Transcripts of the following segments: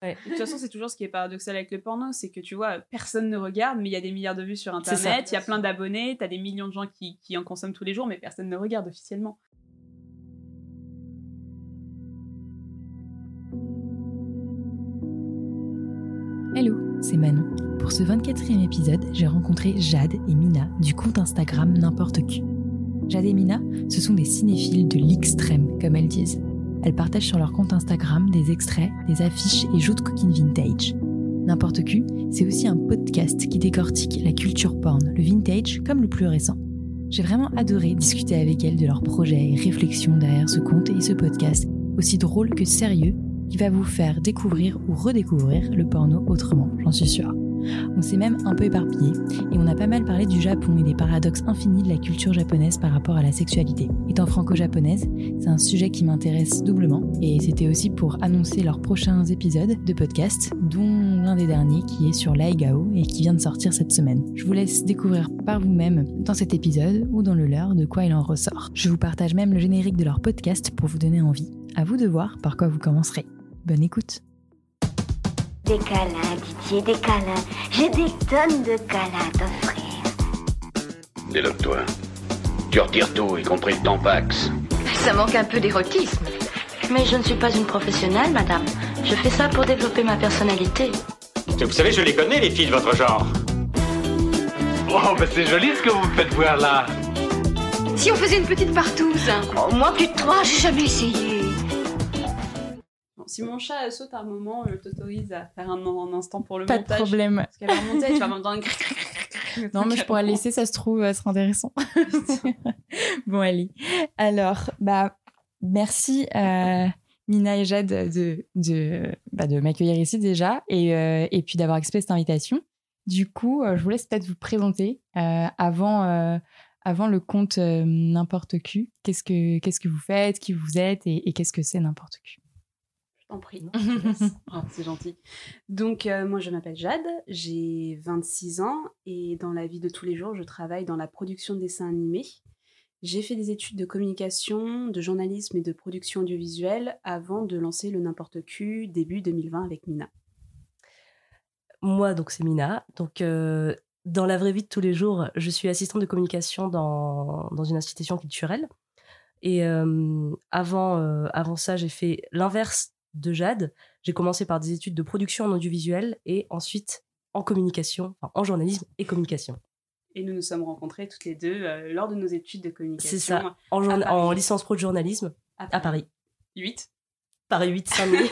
De toute façon, c'est toujours ce qui est paradoxal avec le porno, c'est que tu vois, personne ne regarde, mais il y a des milliards de vues sur Internet, il y a plein d'abonnés, t'as des millions de gens qui, qui en consomment tous les jours, mais personne ne regarde officiellement. Hello, c'est Manon. Pour ce 24e épisode, j'ai rencontré Jade et Mina du compte Instagram N'importe qui. Jade et Mina, ce sont des cinéphiles de l'extrême, comme elles disent. Elles partagent sur leur compte Instagram des extraits, des affiches et joues de coquines vintage. N'importe qui, c'est aussi un podcast qui décortique la culture porn, le vintage comme le plus récent. J'ai vraiment adoré discuter avec elles de leurs projets et réflexions derrière ce compte et ce podcast, aussi drôle que sérieux, qui va vous faire découvrir ou redécouvrir le porno autrement, j'en suis sûre. On s'est même un peu éparpillé et on a pas mal parlé du Japon et des paradoxes infinis de la culture japonaise par rapport à la sexualité. Étant franco-japonaise, c'est un sujet qui m'intéresse doublement et c'était aussi pour annoncer leurs prochains épisodes de podcast, dont l'un des derniers qui est sur l'Aigao et qui vient de sortir cette semaine. Je vous laisse découvrir par vous-même dans cet épisode ou dans le leur de quoi il en ressort. Je vous partage même le générique de leur podcast pour vous donner envie. À vous de voir par quoi vous commencerez. Bonne écoute. Des câlins, Didier, des câlins. J'ai des tonnes de câlins à t'offrir. Déloque-toi. Tu retires tout, y compris le tampax. Ça manque un peu d'érotisme. Mais je ne suis pas une professionnelle, madame. Je fais ça pour développer ma personnalité. Vous savez, je les connais, les filles de votre genre. Oh, bah c'est joli ce que vous me faites voir là. Si on faisait une petite partouze Oh, moi, plus de trois, j'ai jamais essayé. Si mon chat saute à un moment, je t'autorise à faire un, un instant pour le Pas de montage. problème. Parce qu'elle va remonter, tu vas m'entendre. Non, mais je pourrais la laisser, ça se trouve, ça sera intéressant. bon, allez. Alors, bah, merci à Mina et Jade de, de, bah, de m'accueillir ici déjà et, euh, et puis d'avoir accepté cette invitation. Du coup, euh, je vous laisse peut-être vous présenter euh, avant, euh, avant le compte euh, N'importe Q. Qu'est-ce que, qu'est-ce que vous faites, qui vous êtes et, et qu'est-ce que c'est N'importe Q? T'en prie. Ah, c'est gentil. Donc, euh, moi, je m'appelle Jade, j'ai 26 ans et dans la vie de tous les jours, je travaille dans la production de dessins animés. J'ai fait des études de communication, de journalisme et de production audiovisuelle avant de lancer le N'importe Q début 2020 avec Mina. Moi, donc c'est Mina. Donc, euh, dans la vraie vie de tous les jours, je suis assistante de communication dans, dans une institution culturelle. Et euh, avant, euh, avant ça, j'ai fait l'inverse de Jade. J'ai commencé par des études de production en audiovisuel et ensuite en communication, enfin, en journalisme et communication. Et nous nous sommes rencontrés toutes les deux euh, lors de nos études de communication. C'est ça, en, journa- à Paris. en licence pro de journalisme à Paris. 8. Paris 8 Saint-Denis.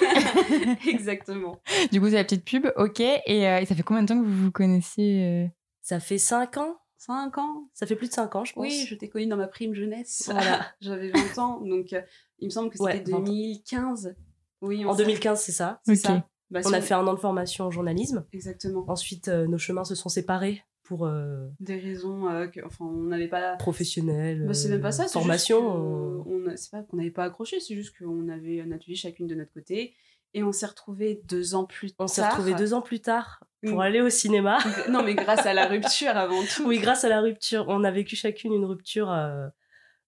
Exactement. Du coup, c'est la petite pub, ok. Et, euh, et ça fait combien de temps que vous vous connaissez euh? Ça fait 5 ans 5 ans Ça fait plus de 5 ans, je pense. Oui, je t'ai connue dans ma prime jeunesse. Voilà. J'avais 20 ans, donc euh, il me semble que c'était Ouais, 20 ans. 2015. Oui, En s'est- 2015, c'est ça? ça. Bah, On si a fait un an de formation en journalisme. Exactement. Ensuite, euh, nos chemins se sont séparés pour euh, Des raisons euh, que, enfin, on n'avait pas. professionnels. Bah, c'est même pas ça. euh, c'est Formation. C'est pas qu'on n'avait pas accroché, c'est juste qu'on avait notre vie chacune de notre côté. Et on s'est retrouvés deux ans plus tard. On s'est retrouvés deux ans plus tard pour Mm. aller au cinéma. Non, mais grâce à la rupture avant tout. oui, grâce à la rupture. On a vécu chacune une rupture euh,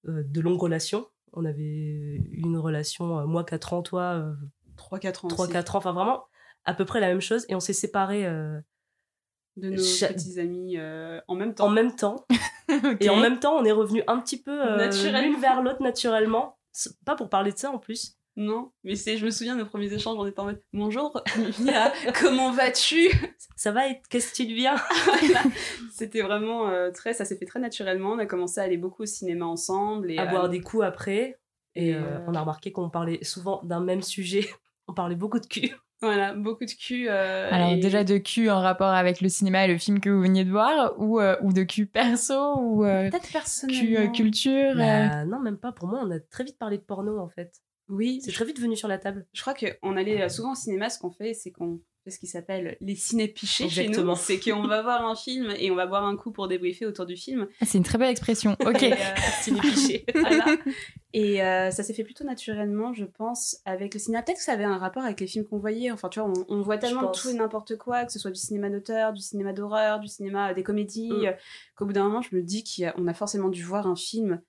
euh, de longue relation. On avait eu une relation, euh, moi 4 ans, toi euh, 3-4 ans. 3-4 ans. Enfin, vraiment, à peu près la même chose. Et on s'est séparés euh, De nos Cha- petits amis euh, en même temps. en même temps. Et en même temps, on est revenus un petit peu euh, l'une vers l'autre naturellement. Pas pour parler de ça en plus. Non, mais c'est, je me souviens de nos premiers échanges, on était en mode Bonjour, Mia, comment vas-tu? Ça va être qu'est-ce que tu deviens? C'était vraiment euh, très, ça s'est fait très naturellement. On a commencé à aller beaucoup au cinéma ensemble et à euh, boire des coups après. Et et, euh, euh, on a remarqué qu'on parlait souvent d'un même sujet. On parlait beaucoup de cul. Voilà, beaucoup de cul. euh, Alors et- déjà de cul en rapport avec le cinéma et le film que vous veniez de voir ou, euh, ou de cul perso ou euh, peut-être cul personnellement. euh, culture euh, Bah, non, même pas. Pour moi, on a très vite parlé de porno en fait. Oui, C'est très vite venu sur la table. je crois qu'on allait euh, souvent au cinéma. Ce qu'on fait, c'est qu'on fait ce qui s'appelle les ciné-pichés chez nous. Exactement. C'est qu'on va voir un film et on va boire un coup pour débriefer autour du film. ah, C'est une très belle expression. Ok. Et, euh, Ciné-piché. Voilà. Et euh, ça s'est fait plutôt naturellement, je pense, avec le cinéma. Peut-être que ça avait un rapport avec les films qu'on voyait. Enfin, tu vois, on, on voit tellement tout et n'importe quoi, que ce soit du cinéma d'auteur, du cinéma d'horreur, du cinéma euh, des comédies, Mm. qu'au bout d'un moment, je me dis qu'on a, on a forcément dû voir un film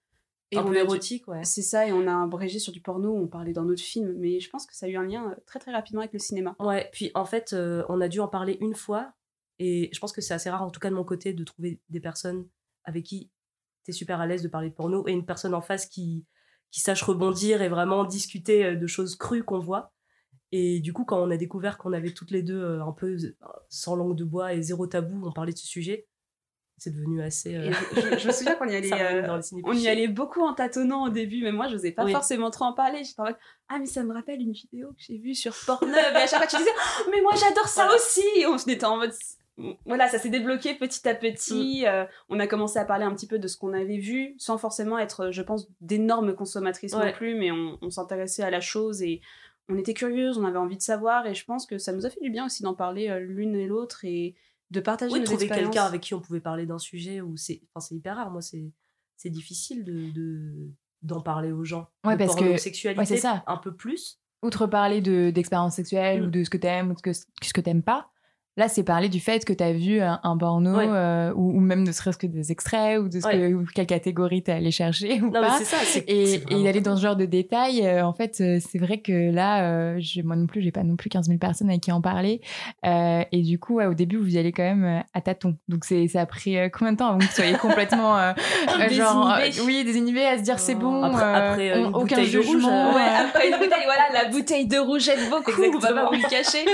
Et un on peu érotique, ouais. C'est ça, et on a abrégé sur du porno, on parlait dans notre film, mais je pense que ça a eu un lien euh, très très rapidement avec le cinéma. Ouais, puis en fait, euh, on a dû en parler une fois, et je pense que c'est assez rare, en tout cas de mon côté, de trouver des personnes avec qui t'es super à l'aise de parler de porno, et une personne en face qui, qui sache rebondir et vraiment discuter euh, de choses crues qu'on voit. Et du coup, quand on a découvert qu'on avait toutes les deux un peu sans langue de bois et zéro tabou, on parlait de ce sujet, c'est devenu assez... euh, je, me souviens qu'on y allait, euh, on y allait beaucoup en tâtonnant au début, mais moi je n'osais pas Oui. forcément trop en parler. J'étais en mode Ah, mais ça me rappelle une vidéo que j'ai vue sur Pornhub. Et à chaque fois tu disais Oh, Mais moi j'adore ça Voilà. aussi. Et on était en mode Voilà, ça s'est débloqué petit à Mm. petit. Euh, on a commencé à parler un petit peu de ce qu'on avait vu, sans forcément être, je pense, d'énormes consommatrices non plus, mais on, on s'intéressait à la chose et on était curieuses, on avait envie de savoir. Et je pense que ça nous a fait du bien aussi d'en parler euh, l'une et l'autre et de partager Oui, nos trouver quelqu'un avec qui on pouvait parler d'un sujet où c'est enfin c'est hyper rare moi c'est c'est difficile de de- d'en parler aux gens Ouais, de parce que- sexualité ouais, c'est ça. un peu plus Outre parler de- d'expériences sexuelles Mm. ou de ce que t'aimes ou de ce que, ce que t'aimes pas, là, c'est parler du fait que t'as vu un, un porno Ouais. euh, ou, ou même ne serait-ce que des extraits ou de ce Ouais. que, ou quelle catégorie t'es allé chercher ou non pas. c'est ça Et, et d'aller dans ce genre de détails, euh, en fait, euh, c'est vrai que là, moi non plus, j'ai pas non plus 15 000 personnes avec qui en parler. Et du coup, ouais, au début, vous y allez quand même à tâtons. Donc, ça a pris combien de temps avant que vous soyez complètement, genre, oui, désinhibés à se dire c'est bon, Après- après, on- une aucun jugement. après une bouteille, voilà, la bouteille de rouge aide beaucoup, on va Exactement. pas vous le cacher.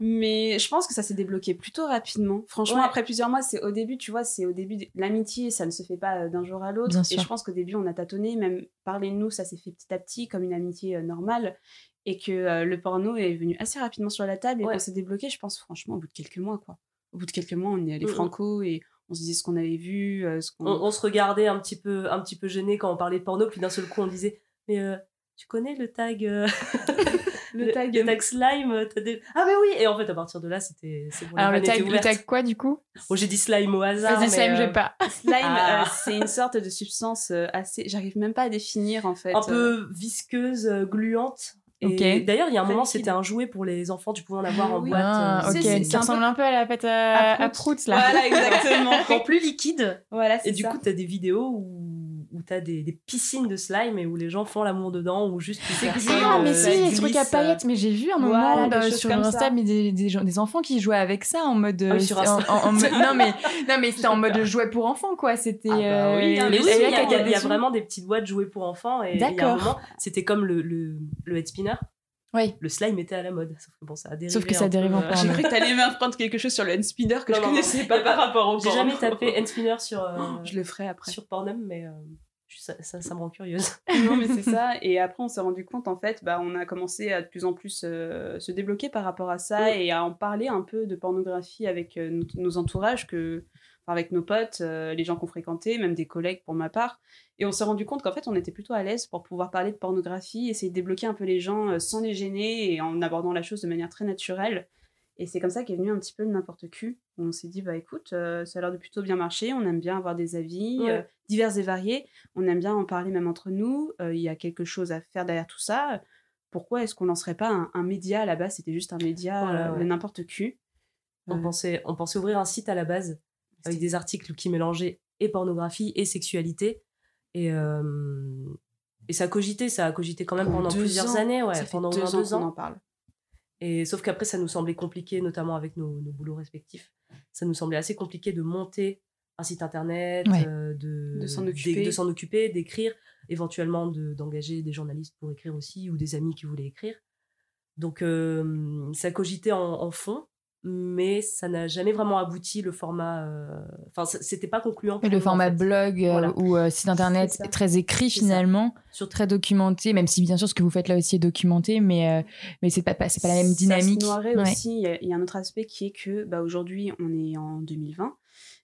Mais je pense que ça s'est débloqué plutôt rapidement. Franchement, Ouais. après plusieurs mois, c'est au début, tu vois, c'est au début, de- l'amitié, ça ne se fait pas euh, d'un jour à l'autre. Et sûr. je pense qu'au début, on a tâtonné, même parler de nous, ça s'est fait petit à petit, comme une amitié euh, normale. Et que euh, le porno est venu assez rapidement sur la table et Ouais. qu'on s'est débloqué, je pense, franchement, au bout de quelques mois, quoi. Au bout de quelques mois, on est allé Mhm. franco et on se disait ce qu'on avait vu, ce qu'on... on, on se regardait un petit peu un petit peu gêné quand on parlait de porno puis d'un seul coup on disait mais euh, tu connais le tag Le tag- le tag slime euh, t'as des- ah mais oui et en fait à partir de là c'était bon, Alors, le tag, le tag quoi, du coup? Bon, j'ai dit slime au hasard Vas-y, mais, Sam, euh, j'ai pas. Slime, Ah. euh, c'est une sorte de substance assez... J'arrive même pas à définir, en fait. un euh. peu visqueuse, gluante. Et Ok. D'ailleurs, il y a un moment, c'était un jouet pour les enfants. Tu pouvais en avoir en Oui. boîte. Ah, ok, ça un ressemble peu- un peu à la pâte à, À à Prout. Prout, là. Voilà, exactement. en plus liquide. voilà, Et du coup, t'as des vidéos où, où t'as des, des piscines de slime et où les gens font l'amour dedans ou juste Ah, mais euh, si, les trucs à glisse, paillettes, mais j'ai vu un moment choses sur Insta mais des, des, gens- des enfants qui jouaient avec ça en mode. Ah oui, sur en- Insta. en- en mode- non, mais, non, mais c'était en mode jouet pour enfants, quoi. C'était. Ah bah oui, euh, mais oui, il y a, y y vraiment des petites boîtes jouées pour enfants. Et D'accord. c'était comme le, le, le head spinner. Oui. Le slime était à la mode. Sauf que bon, ça a dérivé. Sauf que ça dérive en euh, porno. J'ai cru que t'allais m'apprendre quelque chose sur le hand spinner que Non, je non, connaissais non. pas par rapport au J'ai jamais tapé hand spinner sur, euh, Je le ferai après. sur Pornhub, mais euh, ça, ça, ça me rend curieuse. non, mais c'est ça. Et après, on s'est rendu compte, en fait, bah, on a commencé à de plus en plus euh, se débloquer par rapport à ça Oui. et à en parler un peu de pornographie avec euh, nos, nos entourages, que, enfin, avec nos potes, euh, les gens qu'on fréquentait, même des collègues pour ma part. Et on s'est rendu compte qu'en fait, on était plutôt à l'aise pour pouvoir parler de pornographie, essayer de débloquer un peu les gens sans les gêner et en abordant la chose de manière très naturelle. Et c'est comme ça qu'est venu un petit peu le n'importe qui. On s'est dit, bah écoute, euh, ça a l'air de plutôt bien marcher, on aime bien avoir des avis Ouais. euh, divers et variés, on aime bien en parler même entre nous, euh, il y a quelque chose à faire derrière tout ça. Pourquoi est-ce qu'on lancerait pas un, un média à la base? C'était juste un média Voilà, ouais. de n'importe qui. On, pensait, on pensait ouvrir un site à la base avec des articles qui mélangeaient et pornographie et sexualité. Et, et ça a cogité, ça a cogité quand même Pendant plusieurs ans. années, ouais, ça fait pendant deux ans deux qu'on ans. en parle. Et sauf qu'après, ça nous semblait compliqué, notamment avec nos, nos boulots respectifs. Ça nous semblait assez compliqué de monter un site internet, Ouais. euh, de, De s'en occuper. de d'écrire, éventuellement de- d'engager des journalistes pour écrire aussi ou des amis qui voulaient écrire. Donc euh, ça cogitait en, en fond, mais ça n'a jamais vraiment abouti le format. euh, Enfin, ça- c'était pas concluant. Et le en format fait. blog euh, Voilà. ou euh, site internet C'est ça. très écrit finalement, Surtout- très documenté, même si bien sûr ce que vous faites là aussi est documenté, mais, euh, mais c'est pas, pas- c'est pas la même dynamique. Ça se Ouais. aussi. Il y y, a un autre aspect qui est que bah, aujourd'hui, on est en 2020.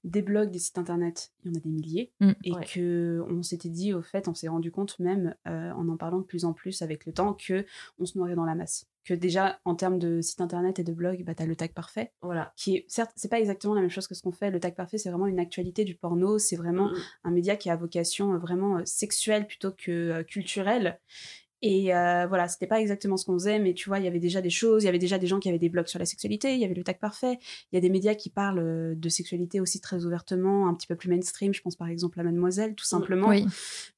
Des blogs, des sites internet, il y en a des milliers. Mm. et Ouais. que on s'était dit, au fait, on s'est rendu compte même euh, en en parlant de plus en plus avec le temps que on se noierait dans la masse. Que déjà, en termes de site internet et de blog, bah, tu as le tag parfait, Voilà. qui est, certes, c'est pas exactement la même chose que ce qu'on fait. Le tag parfait, c'est vraiment une actualité du porno. C'est vraiment Mm. un média qui a vocation euh, vraiment euh, sexuelle plutôt que culturelle. Et euh, voilà, c'était pas exactement ce qu'on faisait, mais tu vois, il y avait déjà des choses, il y avait déjà des gens qui avaient des blogs sur la sexualité, il y avait le tag parfait, il y a des médias qui parlent euh, de sexualité aussi très ouvertement, un petit peu plus mainstream, je pense par exemple à Mademoiselle, tout simplement. Oui.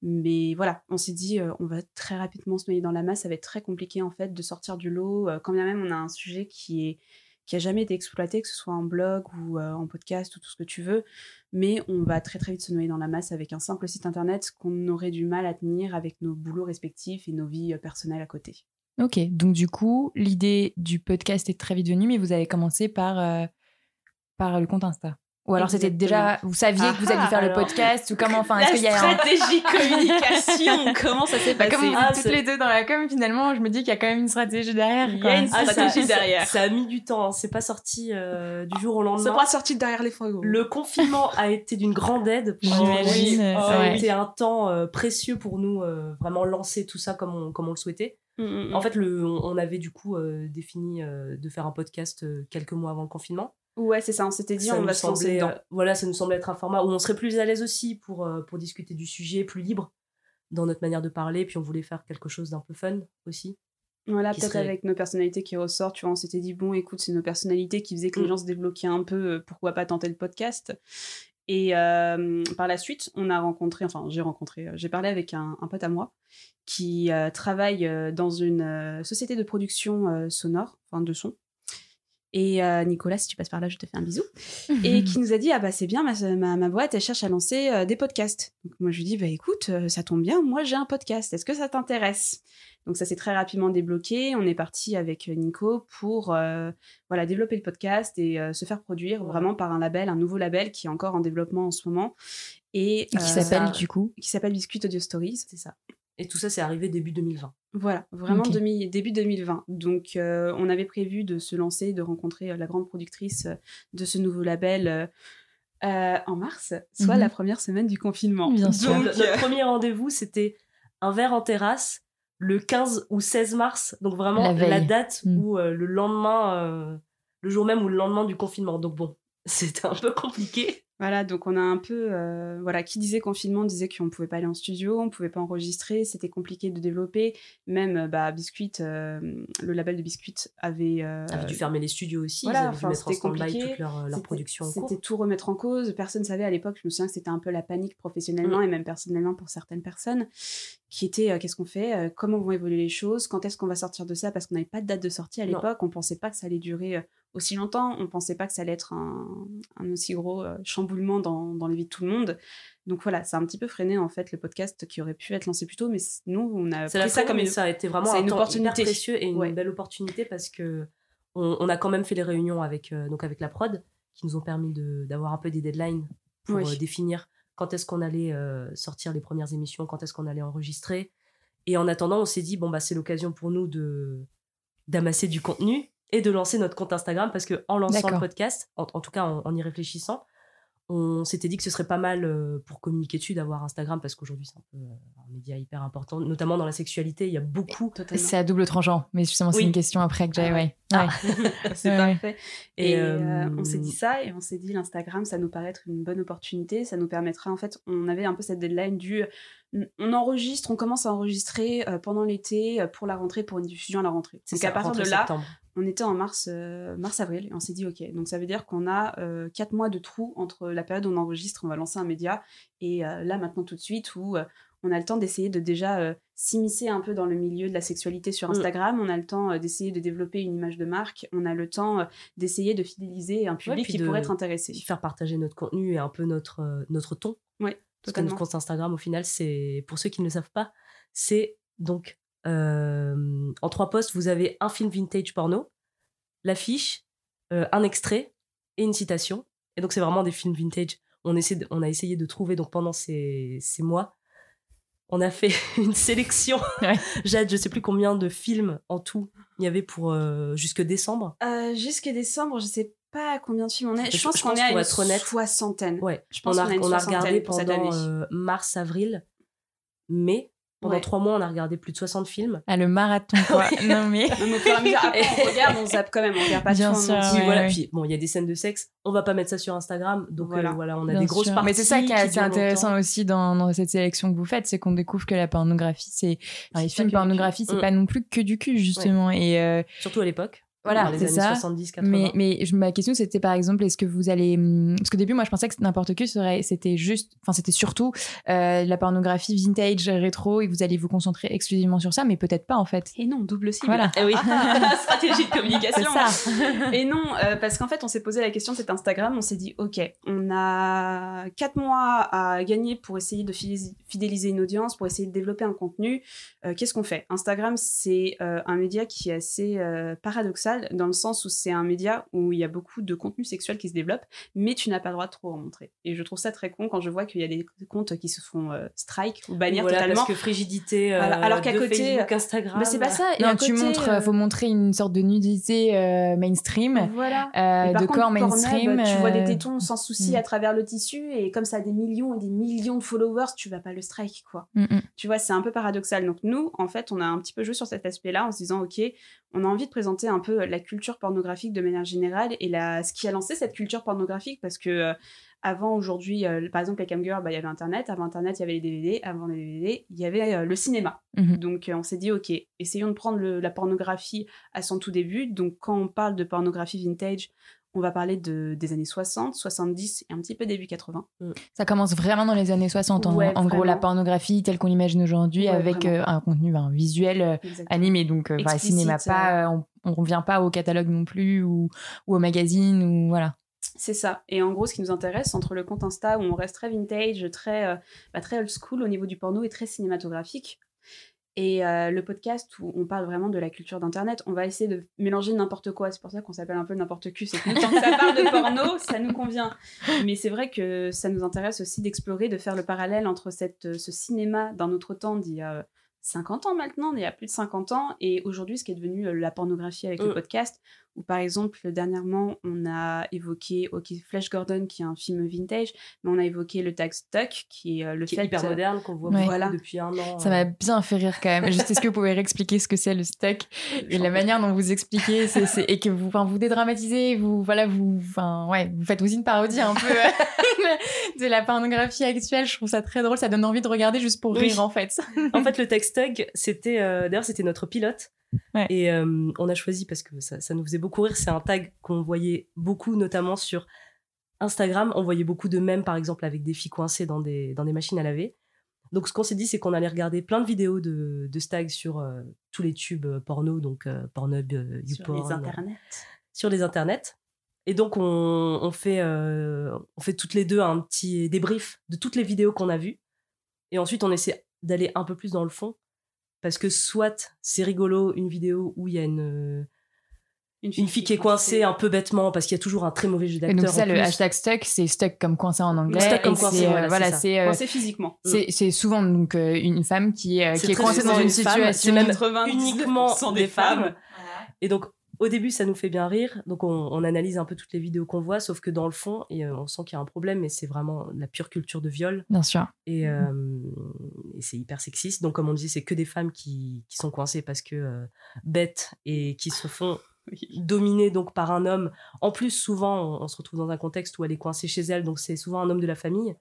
Mais voilà, on s'est dit, euh, on va très rapidement se noyer dans la masse, ça va être très compliqué en fait de sortir du lot, euh, quand bien même on a un sujet qui est qui a jamais été exploité, que ce soit en blog ou euh, en podcast ou tout ce que tu veux, mais on va très très vite se noyer dans la masse avec un simple site internet qu'on aurait du mal à tenir avec nos boulots respectifs et nos vies euh, personnelles à côté. Ok, donc du coup, l'idée du podcast est très vite venue, mais vous avez commencé par, euh, par le compte Insta. Ou alors c'était déjà, vous saviez que vous alliez Ah, faire le alors. podcast ou comment Enfin, est-ce qu'il y a un... stratégie communication, comment ça s'est Bah, passé comme Ah, toutes c'est- les deux dans la com, finalement, je me dis qu'il y a quand même une stratégie derrière. Il y a une Ah, ça- stratégie ça- derrière. Ça a mis du temps, hein. c'est pas sorti euh, du jour au C'est lendemain. pas sorti derrière les fragos. Le confinement a été d'une grande aide. J'imagine, Oui, ça a été un temps euh, précieux pour nous, euh, vraiment lancer tout ça comme on, comme on le souhaitait. Mm, mm, mm. En fait, le, on on avait du coup euh, défini euh, de faire un podcast euh, quelques mois avant le confinement. Ouais, c'est ça, on s'était dit, Ça on va se lancer dedans. euh, voilà, ça nous semblait être un format où on serait plus à l'aise aussi pour, euh, pour discuter du sujet, plus libre dans notre manière de parler. Puis on voulait faire quelque chose d'un peu fun aussi. Voilà, peut-être serait- avec nos personnalités qui ressortent, tu vois, on s'était dit, bon, écoute, c'est nos personnalités qui faisaient que les Mm. gens se débloquaient un peu, euh, pourquoi pas tenter le podcast Et euh, par la suite, on a rencontré, enfin, j'ai rencontré, j'ai parlé avec un, un pote à moi qui euh, travaille dans une euh, société de production sonore, enfin de son. Et euh, Nicolas, si tu passes par là, je te fais un bisou. et qui nous a dit ah bah c'est bien ma, ma, ma boîte elle cherche à lancer euh, des podcasts. Donc moi je lui dis bah écoute euh, ça tombe bien moi j'ai un podcast. Est-ce que ça t'intéresse? Donc ça s'est très rapidement débloqué. On est parti avec Nico pour voilà développer le podcast et se faire produire vraiment par un label un nouveau label qui est encore en développement en ce moment. Et Qui s'appelle du coup? qui s'appelle Biscuit Audio Stories C'est ça. Et tout ça, c'est arrivé début 2020. voilà, vraiment demi- début 2020. Donc, euh, on avait prévu de se lancer, de rencontrer euh, la grande productrice euh, de ce nouveau label euh, en mars, soit Mhm. la première semaine du confinement. Bien sûr. Donc, notre premier rendez-vous, c'était un verre en terrasse le 15 ou 16 mars. Donc vraiment La date Mm. où euh, le lendemain, euh, le jour même ou le lendemain du confinement. Donc bon, c'était un peu compliqué. Voilà, donc on a un peu, euh, voilà, qui disait confinement disait qu'on pouvait pas aller en studio, on pouvait pas enregistrer, c'était compliqué de développer. Même, euh, bah, Biscuit, euh, le label de Biscuit avait, euh, Ils avaient dû fermer les studios aussi. voilà, ils avaient dû mettre en stand-by toute leur, leur production C'était tout remettre en cause. Personne savait à l'époque. Je me souviens que c'était un peu la panique professionnellement Mm. et même personnellement pour certaines personnes, qui était qu'est-ce qu'on fait, comment vont évoluer les choses, quand est-ce qu'on va sortir de ça parce qu'on n'avait pas de date de sortie à l'époque. On pensait pas que ça allait durer aussi longtemps. On pensait pas que ça allait être un, un aussi gros euh, dans, dans les vies de tout le monde. Donc voilà, ça a un petit peu freiné en fait le podcast qui aurait pu être lancé plus tôt, mais nous on a pris la ça comme une ça a été vraiment un une temps opportunité. précieux et une Ouais. belle opportunité parce que on, on a quand même fait les réunions avec euh, donc avec la prod qui nous ont permis d'avoir un peu des deadlines pour Oui. euh, définir quand est-ce qu'on allait euh, sortir les premières émissions, quand est-ce qu'on allait enregistrer. Et en attendant, on s'est dit bon bah c'est l'occasion pour nous de d'amasser du contenu et de lancer notre compte Instagram parce que en lançant le podcast, en, en tout cas en, en y réfléchissant, on s'était dit que ce serait pas mal euh, pour communiquer dessus d'avoir Instagram parce qu'aujourd'hui c'est un peu euh, un média hyper important, notamment dans la sexualité. Il y a beaucoup. C'est à double tranchant, mais justement, c'est Oui. une question après que j'avais. Ah ouais. Ah. Ouais. c'est Ouais, parfait. Et, Et, euh, euh, on s'est dit ça et on s'est dit l'Instagram, ça nous paraît être une bonne opportunité. Ça nous permettra, en fait, on avait un peu cette deadline du. On enregistre, on commence à enregistrer pendant l'été pour la rentrée, pour une diffusion à la rentrée. C'est Donc ça, à partir de là, septembre. On était en mars, euh, mars-avril et on s'est dit ok. Donc ça veut dire qu'on a euh, quatre mois de trou entre la période où on enregistre, on va lancer un média et euh, là maintenant tout de suite où on a le temps d'essayer de déjà s'immiscer un peu dans le milieu de la sexualité sur Mm. Instagram. On a le temps d'essayer de développer une image de marque. On a le temps d'essayer de fidéliser un public qui de- pourrait être intéressé. faire partager notre contenu et un peu notre, notre ton. Ouais, Parce que notre compte Instagram, au final, c'est, pour ceux qui ne le savent pas, c'est donc euh, en trois posts, vous avez un film vintage porno, l'affiche, euh, un extrait et une citation. Et donc, c'est vraiment des films vintage. On, essaie de- on a essayé de trouver, donc pendant ces, ces mois, on a fait une sélection. Ouais. Jade, je sais plus combien de films en tout il y avait pour euh, jusque décembre. Euh, Jusqu'à décembre, je sais pas combien de films on est. Je, Je- pense qu'on est à une soixantaine. Ouais, Je pense on a, on a regardé pendant euh, mars, avril, mai. Pendant Ouais. trois mois, on a regardé plus de 60 films. Ah, le marathon, quoi. non, mais. Même au fur et à mesure, après, on regarde, on zappe quand même, on regarde pas Bien en sûr, ouais, voilà. ouais. Puis bon, il y a des scènes de sexe. On va pas mettre ça sur Instagram, donc Voilà. euh, voilà, on a Bien des grosses sûr. parties. Mais c'est ça qui est assez intéressant longtemps. aussi dans, dans cette sélection que vous faites, c'est qu'on découvre que la pornographie, c'est. enfin, les films pornographie, c'est cul. pas non plus que du cul, justement. Et. euh, Surtout à l'époque. Voilà, dans les c'est années ça. 70, 80. Mais, mais je- ma question c'était par exemple est-ce que vous allez hum, parce qu'au début moi je pensais que n'importe qui serait c'était juste enfin c'était surtout euh, la pornographie vintage rétro et vous alliez vous concentrer exclusivement sur ça mais peut-être pas en fait Et non, double cible. Voilà. Eh oui. Stratégie de communication. ça Et non, euh, parce qu'en fait, on s'est posé la question, c'est Instagram, on s'est dit, ok, on a quatre mois à gagner pour essayer de fidéliser- une audience, pour essayer de développer un contenu. Euh, Qu'est-ce qu'on fait? Instagram, c'est euh, un média qui est assez euh, paradoxal, dans le sens où c'est un média où il y a beaucoup de contenu sexuel qui se développe, mais tu n'as pas le droit de trop en montrer. Et je trouve ça très con quand je vois qu'il y a des comptes qui se font euh, strike ou bannir Voilà, totalement. parce que frigidité. euh, Voilà, alors qu'à côté, Facebook, Instagram. Mais c'est pas ça. et non à tu côté, montres euh, faut montrer une sorte de nudité euh, mainstream Voilà. euh, de contre, corps Pornhub, mainstream tu vois des euh, tétons sans souci mm. à travers le tissu et comme ça a des millions et des millions de followers, tu vas pas le strike quoi. mm, mm. Tu vois, c'est un peu paradoxal. Donc nous, en fait, on a un petit peu joué sur cet aspect-là en se disant OK, on a envie de présenter un peu la culture pornographique de manière générale et la ce qui a lancé cette culture pornographique parce que euh, avant aujourd'hui euh, par exemple les camgirls, bah, il y avait internet, avant internet, il y avait les DVD, avant les DVD, il y avait euh, le cinéma. Mhm. Donc on s'est dit OK, essayons de prendre le- la pornographie à son tout début. Donc quand on parle de pornographie vintage, on va parler de, des années 60, 70 et un petit peu début 80. ça commence vraiment dans les années 60 en, Ouais, en gros la pornographie telle qu'on l'imagine aujourd'hui Ouais, avec euh, un contenu ben, visuel euh, Exactement. animé donc euh, Explicite, cinéma pas euh, on, on revient pas au catalogue non plus ou, ou au magazine ou voilà C'est ça. Et en gros, ce qui nous intéresse, entre le compte Insta où on reste très vintage, très, bah, très old school au niveau du porno et très cinématographique, et euh, le podcast où on parle vraiment de la culture d'Internet, on va essayer de mélanger n'importe quoi. C'est pour ça qu'on s'appelle un peu n'importe qui. C'est que tant que ça parle de porno, ça nous convient. Mais c'est vrai que ça nous intéresse aussi d'explorer, de faire le parallèle entre cette, euh, ce cinéma d'un autre temps d'il y a 50 ans maintenant, il y a plus de 50 ans, et aujourd'hui ce qui est devenu euh, la pornographie avec le Mm. podcast, où par exemple dernièrement on a évoqué ok Flash Gordon qui est un film vintage, mais on a évoqué le tag Stuck qui est euh, le qui fait est hyper euh, moderne, qu'on voit Ouais. Voilà. depuis un an. ça m'a bien fait rire quand même juste est-ce que vous pouvez réexpliquer ce que c'est le stock et la manière dont vous expliquez c'est, c'est- et que vous enfin, vous dédramatisez vous voilà vous enfin ouais vous faites aussi une parodie un peu de la pornographie actuelle je trouve ça très drôle ça donne envie de regarder juste pour Oui. rire en fait en fait, le tag, c'était euh, d'ailleurs c'était notre pilote. Ouais. Et euh, on a choisi parce que ça, ça nous faisait beaucoup rire. C'est un tag qu'on voyait beaucoup, notamment sur Instagram. On voyait beaucoup de mèmes, par exemple, avec des filles coincées dans des, dans des machines à laver. Donc, ce qu'on s'est dit, c'est qu'on allait regarder plein de vidéos de, de stag sur euh, tous les tubes euh, porno, donc euh, Pornhub, euh, sur YouPorn, les internets. sur les internets. Et donc, on, on fait, euh, on fait toutes les deux un petit débrief de toutes les vidéos qu'on a vues. Et ensuite, on essaie d'aller un peu plus dans le fond. Parce que soit c'est rigolo, une vidéo où il y a une, une fille qui est coincée un peu bêtement, parce qu'il y a toujours un très mauvais jeu et d'acteur. donc ça en le plus. hashtag stuck c'est stuck comme coincé en anglais Stuck comme coincé, c'est, euh, voilà, voilà c'est euh, Coincé physiquement. c'est, c'est souvent donc euh, une femme qui est, euh, qui est coincée dans une situation c'est même 99% uniquement des femmes. Voilà. Et donc, au début, ça nous fait bien rire. Donc, on, on analyse un peu toutes les vidéos qu'on voit, sauf que dans le fond, et, euh, on sent qu'il y a un problème, mais c'est vraiment la pure culture de viol. bien sûr Et, euh, et c'est hyper sexiste. Donc, comme on disait, c'est que des femmes qui, qui sont coincées parce que euh, bêtes et qui se font dominer donc par un homme. En plus, souvent, on, on se retrouve dans un contexte où elle est coincée chez elle, donc c'est souvent un homme de la famille.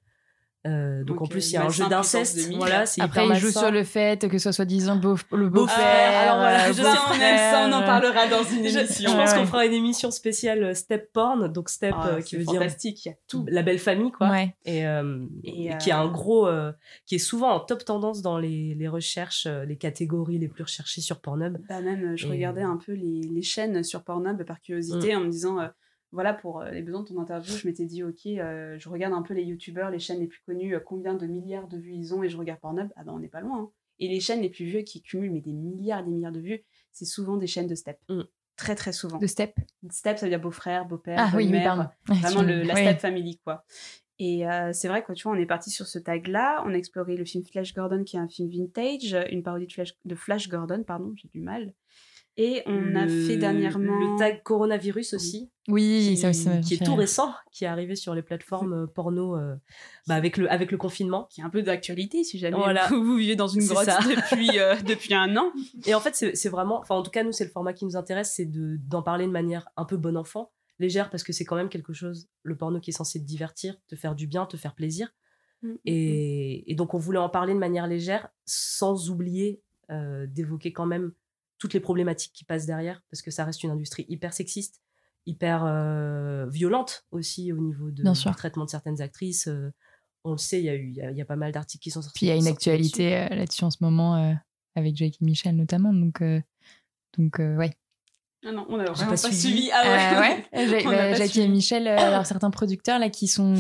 Euh, donc, Donc, en plus, il y a un jeu d'inceste. Voilà, c'est Après, hyper il joue sur le fait que ce soit soi-disant beau, le Beau-frère, beau-frère. alors voilà, euh, je- Ça, on aime ça, on en parlera dans une Je, émission. je pense Ouais, qu'on fera une émission spéciale euh, Step Porn, donc Step Ah, euh, qui veut dire fantastique, il y a tout. la belle famille, quoi. Ouais. Et, euh, Et, et qui a un gros, euh, qui est souvent en top tendance dans les, les recherches, les catégories les plus recherchées sur Pornhub. Bah même, je Et- regardais un peu les, les chaînes sur Pornhub par curiosité en me disant, euh, voilà, pour euh, les besoins de ton interview, je m'étais dit, ok, euh, je regarde un peu les youtubeurs, les chaînes les plus connues, euh, combien de milliards de vues ils ont, et je regarde Pornhub, ah bah on n'est pas loin. hein. Et les chaînes les plus vieux qui cumulent mais des milliards et des milliards de vues, c'est souvent des chaînes de step. Mm. Très très souvent. De step? Step, ça veut dire beau-frère, beau-père, Ah oui, pardon. vraiment le, la Oui. step family quoi. Et euh, c'est vrai que tu vois, on est parti sur ce tag-là, on a exploré le film Flash Gordon qui est un film vintage, une parodie de Flash, de Flash Gordon, pardon, j'ai du mal. Et on a fait dernièrement. le tag coronavirus aussi. Oui, qui, ça aussi. qui est tout récent, qui est arrivé sur les plateformes euh, porno euh, bah, avec, le, avec le confinement. qui est un peu d'actualité si jamais Voilà. vous, vous vivez dans une C'est grotte ça. depuis, euh, depuis un an. Et en fait, c'est vraiment, enfin en tout cas, nous, c'est le format qui nous intéresse, c'est de- d'en parler de manière un peu bon enfant, légère, parce que c'est quand même quelque chose, le porno qui est censé te divertir, te faire du bien, te faire plaisir. Et, et donc, on voulait en parler de manière légère, sans oublier euh, d'évoquer quand même toutes les problématiques qui passent derrière, parce que ça reste une industrie hyper sexiste, hyper euh, violente aussi au niveau de, du traitement de certaines actrices. euh, on le sait, il y, a eu- il y a, il y a pas mal d'articles qui sont sortis. Puis il y a une là-dessus. actualité euh, là-dessus en ce moment euh, avec Jackie Michel notamment. Donc, donc ouais. Ah non, on a vraiment pas pas, suivi. suivi. Ah Euh, ouais. bah, pas Jackie suivi. et Michel, euh, alors certains producteurs là qui sont,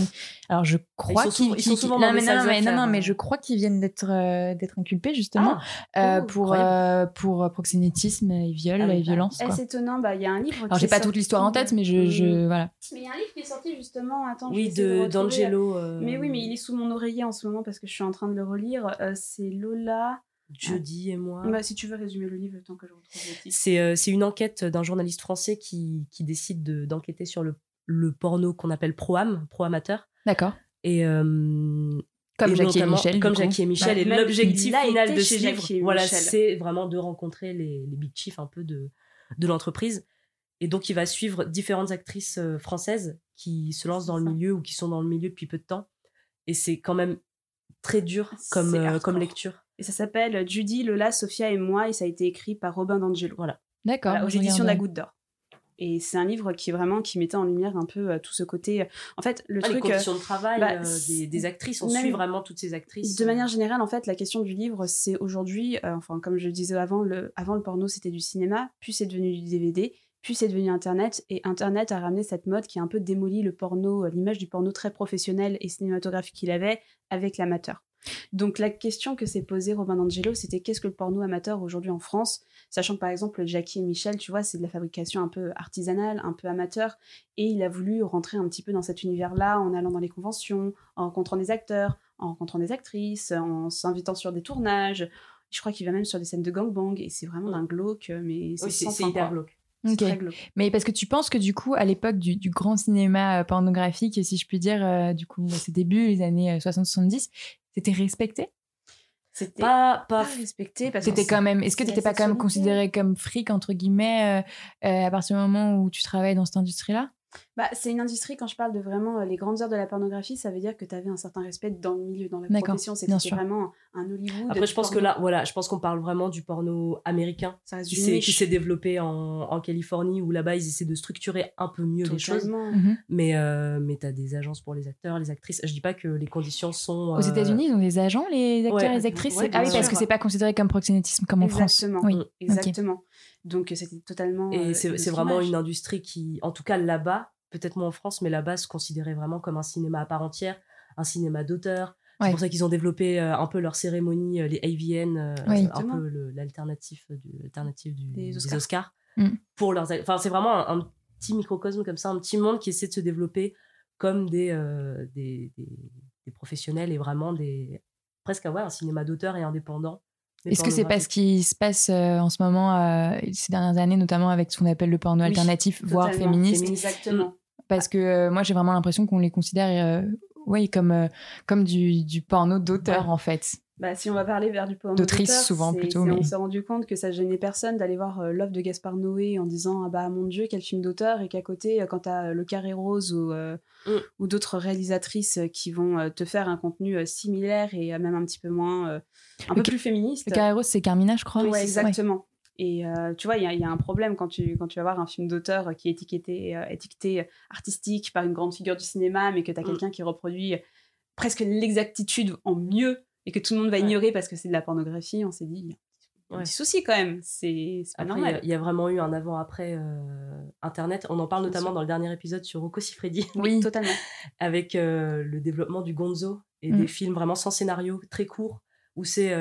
alors je crois sont qu'ils, ils sont qu'ils- souvent non, dans mais des non, non, mais non, mais hein. je crois qu'ils viennent d'être euh, d'être inculpés justement Ah, euh, Oh, pour euh, pour proxénétisme et viol Ah oui. et violence. Eh, c'est étonnant, bah, il y a un livre. Alors j'ai pas sorti- toute l'histoire en tête, mais je, je Mm. voilà. Mais il y a un livre qui est sorti justement. Attends, je Oui, de d'Angelo. euh, Mais oui, mais il est sous mon oreiller en ce moment parce que je suis en train de le relire. Euh, c'est Lola. Jeudi et moi. Bah, si tu veux résumer le livre, temps que je retrouve le titre. C'est euh, c'est une enquête d'un journaliste français qui, qui décide de- d'enquêter sur le, le porno qu'on appelle pro-am, pro-amateur. D'accord. Et, euh, Comme et Jackie et Michel. Comme. Jackie et Michel. Bah, et même l'objectif final de chez ce livre, Jackie et voilà, Michel. c'est vraiment de rencontrer les, les big chiefs un peu de, de l'entreprise. Et donc, il va suivre différentes actrices euh, françaises qui se lancent dans le milieu ou qui sont dans le milieu depuis peu de temps. Et c'est quand même très dur comme, euh, comme lecture. Et ça s'appelle Judy, Lola, Sophia et moi. Et ça a été écrit par Robin D'Angelo. Voilà. D'accord. Voilà, aux éditions de la. Goutte d'Or. Et c'est un livre qui vraiment qui mettait en lumière un peu euh, tout ce côté. En fait, le Ah, les truc. euh, conditions de travail bah, euh, des, des actrices. On même- suit vraiment toutes ces actrices. De manière générale, en fait, la question du livre, c'est aujourd'hui, euh, enfin, comme je le disais avant, le, avant le porno, c'était du cinéma, puis c'est devenu du DVD, puis c'est devenu Internet, et Internet a ramené cette mode qui a un peu démoli le porno, euh, l'image du porno très professionnel et cinématographique qu'il avait avec l'amateur. Donc la question que s'est posée Robin D'Angelo, c'était qu'est-ce que le porno amateur aujourd'hui en France, sachant que par exemple Jackie et Michel, tu vois, c'est de la fabrication un peu artisanale, un peu amateur, et il a voulu rentrer un petit peu dans cet univers-là en allant dans les conventions, en rencontrant des acteurs, en rencontrant des actrices, en s'invitant sur des tournages. Je crois qu'il va même sur des scènes de gangbang, et c'est vraiment d'un glauque, mais c'est Oui, hyper quoi. glauque. C'est Ok. très glauque. Mais parce que tu penses que du coup, à l'époque du, du grand cinéma euh, pornographique, si je puis dire, euh, du coup, ses débuts, les années euh, 60-70, c'était respecté? C'était Pas, pas pas respecté parce que quand même. Est-ce que n'étais pas quand même sexualité. considéré comme fric entre guillemets euh, euh, à partir du moment où tu travailles dans cette industrie-là? Bah, c'est une industrie, quand je parle de vraiment euh, les grandes heures de la pornographie, ça veut dire que tu avais un certain respect dans le milieu, dans la profession. C'était vraiment un Hollywood. Après, je pense que porno. là, voilà, je pense qu'on parle vraiment du porno américain ça qui s'est niche. qui s'est développé en, en Californie où là-bas ils essaient de structurer un peu mieux les choses. Mhm. Mais euh, mais t'as des agences pour les acteurs, les actrices. Je dis pas que les conditions sont Aux euh, États-unis, ils ont des agents, les acteurs ouais, et les actrices? Ouais, Ah oui, parce que c'est pas considéré comme proxénétisme comme en France. Exactement. Oui. Mm. Exactement. Donc c'était totalement. Et euh, c'est vraiment une industrie qui, en tout cas là-bas, peut-être moins en France, mais là-bas se considérait vraiment comme un cinéma à part entière, un cinéma d'auteur. C'est Ouais. pour ça qu'ils ont développé euh, un peu leur cérémonie, euh, les AVN, euh, un peu l'alternative du, Des des Oscars. Mm. Pour leurs, enfin, c'est vraiment un, un petit microcosme comme ça, un petit monde qui essaie de se développer comme des, euh, des, des, des professionnels et vraiment des presque ouais, un cinéma d'auteur et indépendant. Est-ce que c'est pas ce qui se passe euh, en ce moment, euh, ces dernières années, notamment avec ce qu'on appelle le porno Oui, alternatif, voire féministe Exactement. Parce que euh, moi, j'ai vraiment l'impression qu'on les considère euh, ouais, comme, euh, comme du, du porno d'auteur, en fait. Bah, si on va parler vers du porno D'autrice, souvent, plutôt, mais- On s'est rendu compte que ça gênait personne d'aller voir euh, l'œuvre de Gaspard Noé en disant ah bah mon Dieu quel film d'auteur et qu'à côté euh, quand t'as euh, Le Carré Rose ou euh, Mm. ou d'autres réalisatrices qui vont euh, te faire un contenu euh, similaire et euh, même un petit peu moins euh, un Le peu plus féministe. Le carré rose, c'est Carmina, je crois. Ouais, exactement. Et euh, tu vois, il y, a- il y a un problème quand tu, quand tu vas voir un film d'auteur qui est étiqueté, euh, étiqueté artistique par une grande figure du cinéma, mais que tu as Mm. quelqu'un qui reproduit presque l'exactitude en mieux et que tout le monde va Ouais. ignorer parce que c'est de la pornographie, on s'est dit, il y a un petit souci quand même. C'est pas Après, normal. il y a vraiment eu un avant-après euh, Internet. On en parle notamment sûr. dans le dernier épisode sur Rocco Siffredi, Oui, Totalement. avec euh, le développement du gonzo et Mm. des films vraiment sans scénario, très courts, où c'est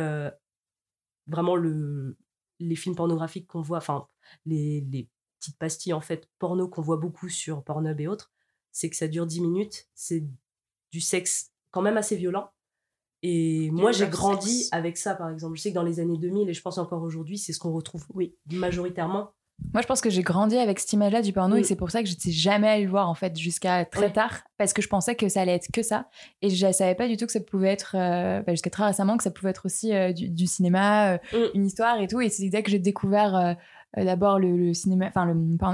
vraiment le, les films pornographiques qu'on voit, enfin, les, les petites pastilles en fait porno qu'on voit beaucoup sur Pornhub et autres, c'est que ça dure 10 minutes, c'est du sexe quand même assez violent, Et moi, j'ai grandi sexe. avec ça, par exemple. Je sais que dans les années 2000, et je pense encore aujourd'hui, c'est ce qu'on retrouve Oui. majoritairement. Moi, je pense que j'ai grandi avec cette image-là du porno Mm. et c'est pour ça que je n'étais jamais allée le voir en fait jusqu'à très Ouais. tard parce que je pensais que ça allait être que ça et je ne savais pas du tout que ça pouvait être euh, bah, jusqu'à très récemment que ça pouvait être aussi euh, du, du cinéma, euh, Mm. une histoire et tout. Et c'est dès que j'ai découvert d'abord le, le cinéma, enfin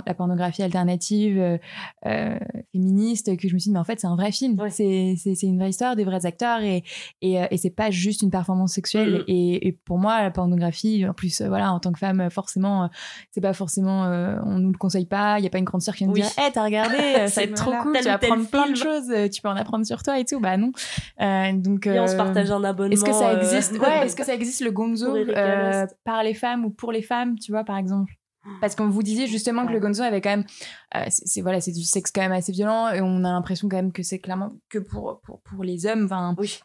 la pornographie alternative euh, euh, féministe que je me suis dit mais en fait c'est un vrai film, Ouais. c'est une vraie histoire, des vrais acteurs et et, euh, et c'est pas juste une performance sexuelle Mm. et, et pour moi la pornographie en plus euh, voilà en tant que femme euh, forcément euh, c'est pas forcément euh, on nous le conseille pas il y a pas une grande sœur qui nous Oui. dire hey t'as regardé euh, ça va être trop Voilà. cool tu vas apprendre plein de choses euh, tu peux en apprendre sur toi et tout bah non Euh, donc Et on se euh, partage un abonnement. est-ce que ça euh, existe? Ouais est-ce que ça existe le gonzo euh, par les femmes ou pour les femmes tu vois par exemple? Parce qu'on vous disait justement que le gonzo avait quand même euh, c'est c'est- voilà c'est du sexe quand même assez violent et on a l'impression quand même que c'est clairement que pour pour pour les hommes enfin Oui.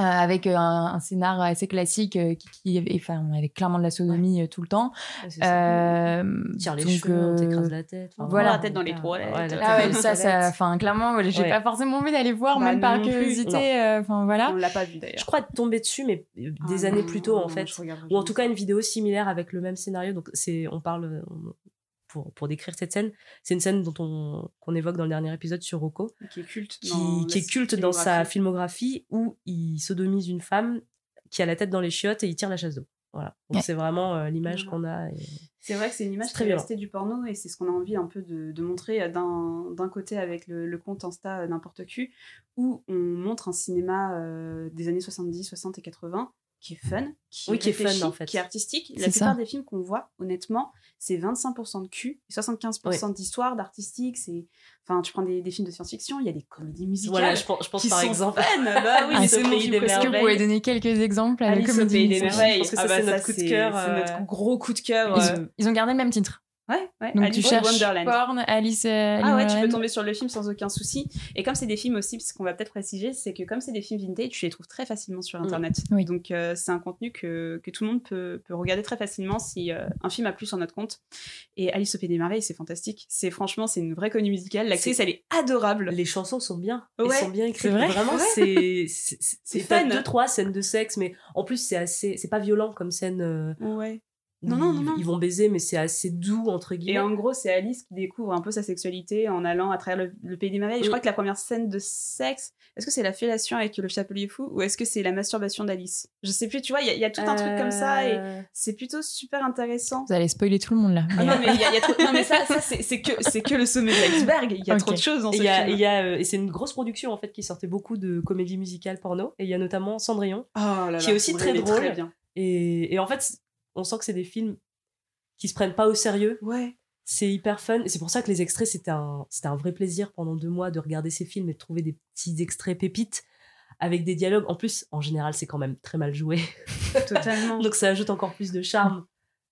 Euh, avec euh, un, un scénar assez classique euh, qui, qui enfin avec clairement de la sodomie euh, tout le temps Ouais, c'est ça. euh, Tire les donc, cheveux, on euh, t'écrase la tête. Enfin, voilà. La tête dans les toilettes. Ouais, ah ouais ça ça enfin clairement ouais, j'ai Ouais. pas forcément envie d'aller voir Bah même par curiosité euh, enfin voilà On l'a pas vu d'ailleurs. Je crois être tombée dessus, mais des Ah années non, plus tôt, en non, fait. je regarderai Ou en tout cas, une vidéo similaire avec le même scénario. Donc, c'est, on parle, on- pour, pour décrire cette scène, c'est une scène dont on, qu'on évoque dans le dernier épisode sur Rocco, qui est culte. qui, dans qui la est culte dans sa filmographie. où il sodomise une femme qui a la tête dans les chiottes et il tire la chasse d'eau. Voilà. Donc, Ouais. c'est vraiment euh, l'image qu'on a. et- C'est vrai que c'est une image C'est qui très est restée du porno et c'est ce qu'on a envie un peu de, de montrer euh, d'un côté avec le, le compte Insta euh, n'importe qui, où on montre un cinéma euh, des années 70, 60 et 80 qui est fun, qui, Oui, qui est fun, réfléchi, en fait. qui est artistique. La plupart ça. des films qu'on voit, honnêtement, c'est 25% de cul et 75% d'histoire, d'artistique. C'est, enfin, tu prends des, des films de science-fiction, il y a des comédies musicales. Voilà, je pense, je pense qui par sont exemple. fun. Bah oui, Ah, c'est c'est mon bon, film Est-ce que vous pouvez donner quelques exemples à la Alice au comédie pays des musicale? Merveilles. Je pense que ça, Ah bah c'est notre coup de cœur, C'est euh, notre gros coup de cœur. ils, euh, ils ont gardé le même titre Ouais, ouais. donc Alice tu cherches Wonderland. porn Alice euh, Ah ouais, tu peux tomber sur le film sans aucun souci. Et comme c'est des films aussi, parce qu'on va peut-être préciser, c'est que comme c'est des films vintage, tu les trouves très facilement sur. Internet. Oui. Donc euh, c'est un contenu que, que tout le monde peut, peut regarder très facilement si euh, un film a plus sur notre compte. Et Alice au Pays des Merveilles, c'est fantastique. C'est franchement, c'est une vraie comédie musicale. L'actrice, elle est adorable. Les chansons sont bien. Ouais, Elles sont bien écrites. c'est vrai Vraiment, c'est. C'est fun. deux, trois scènes de sexe, mais en plus, c'est assez. C'est pas violent comme scène. Ouais. Non, non, non, ils, non. ils vont baiser, mais c'est assez doux, entre Et guillemets. en gros, c'est Alice qui découvre un peu sa sexualité en allant à travers le, le pays des merveilles. Et Je crois que la première scène de sexe, est-ce que c'est la fellation avec le chapelier fou ou est-ce que c'est la masturbation d'Alice? Je sais plus, tu vois, il y, a- il y a tout un truc comme ça et Euh, c'est plutôt super intéressant. vous allez spoiler tout le monde là Ah non, mais il y a, il y a trop- non, mais ça, ça c'est que, le sommet de l'iceberg. Il y a Ok. trop de choses dans Et ce il y a- film. il y a, euh, et c'est une grosse production en fait qui sortait beaucoup de comédies musicales porno. Et il y a notamment Cendrillon. Oh là là, qui est aussi très drôle. Très bien. Et, et en fait, on sent que c'est des films qui se prennent pas au sérieux. Ouais. C'est hyper fun. C'est pour ça que les extraits, c'était un, c'était un vrai plaisir pendant deux mois de regarder ces films et de trouver des petits extraits pépites avec des dialogues. En plus, en général, c'est quand même très mal joué. Totalement. Donc ça ajoute encore plus de charme.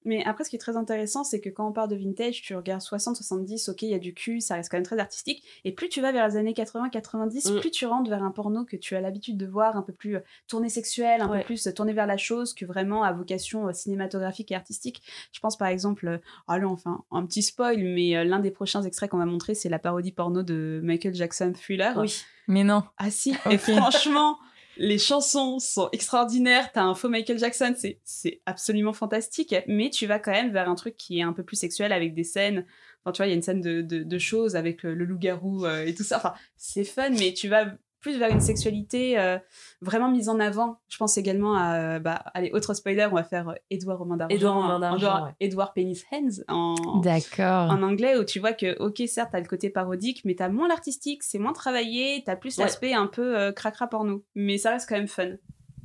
Mais après, ce qui est très intéressant, c'est que quand on parle de vintage, tu regardes 60, 70, ok, il y a du cul, ça reste quand même très artistique. Et plus tu vas vers les années 80, 90, Mm. plus tu rentres vers un porno que tu as l'habitude de voir, un peu plus euh, tourné sexuel, un Ouais. peu plus euh, tourné vers la chose, que vraiment à vocation euh, cinématographique et artistique. Je pense par exemple, allez, enfin, un petit spoil, mais l'un des prochains extraits qu'on va montrer, c'est la parodie porno de Michael Jackson Thriller. Oui. mais non Ah si, et franchement, les chansons sont extraordinaires. T'as un faux Michael Jackson, c'est, absolument fantastique. Mais tu vas quand même vers un truc qui est un peu plus sexuel avec des scènes. Enfin, tu vois, il y a une scène de, de, choses avec le, le loup-garou euh, et tout ça. Enfin, c'est fun, mais tu vas plus vers une sexualité euh, vraiment mise en avant. Je pense également à, euh, bah, allez, autre spoiler, on va faire euh, Edouard aux mains d'argent. Édouard aux mains d'argent, Edouard- ouais. Edouard Penis Hands en, d'accord en anglais où tu vois que, ok, certes, t'as le côté parodique, mais t'as moins l'artistique, c'est moins travaillé, t'as plus Ouais. l'aspect un peu euh, cracra porno. Mais ça reste quand même fun.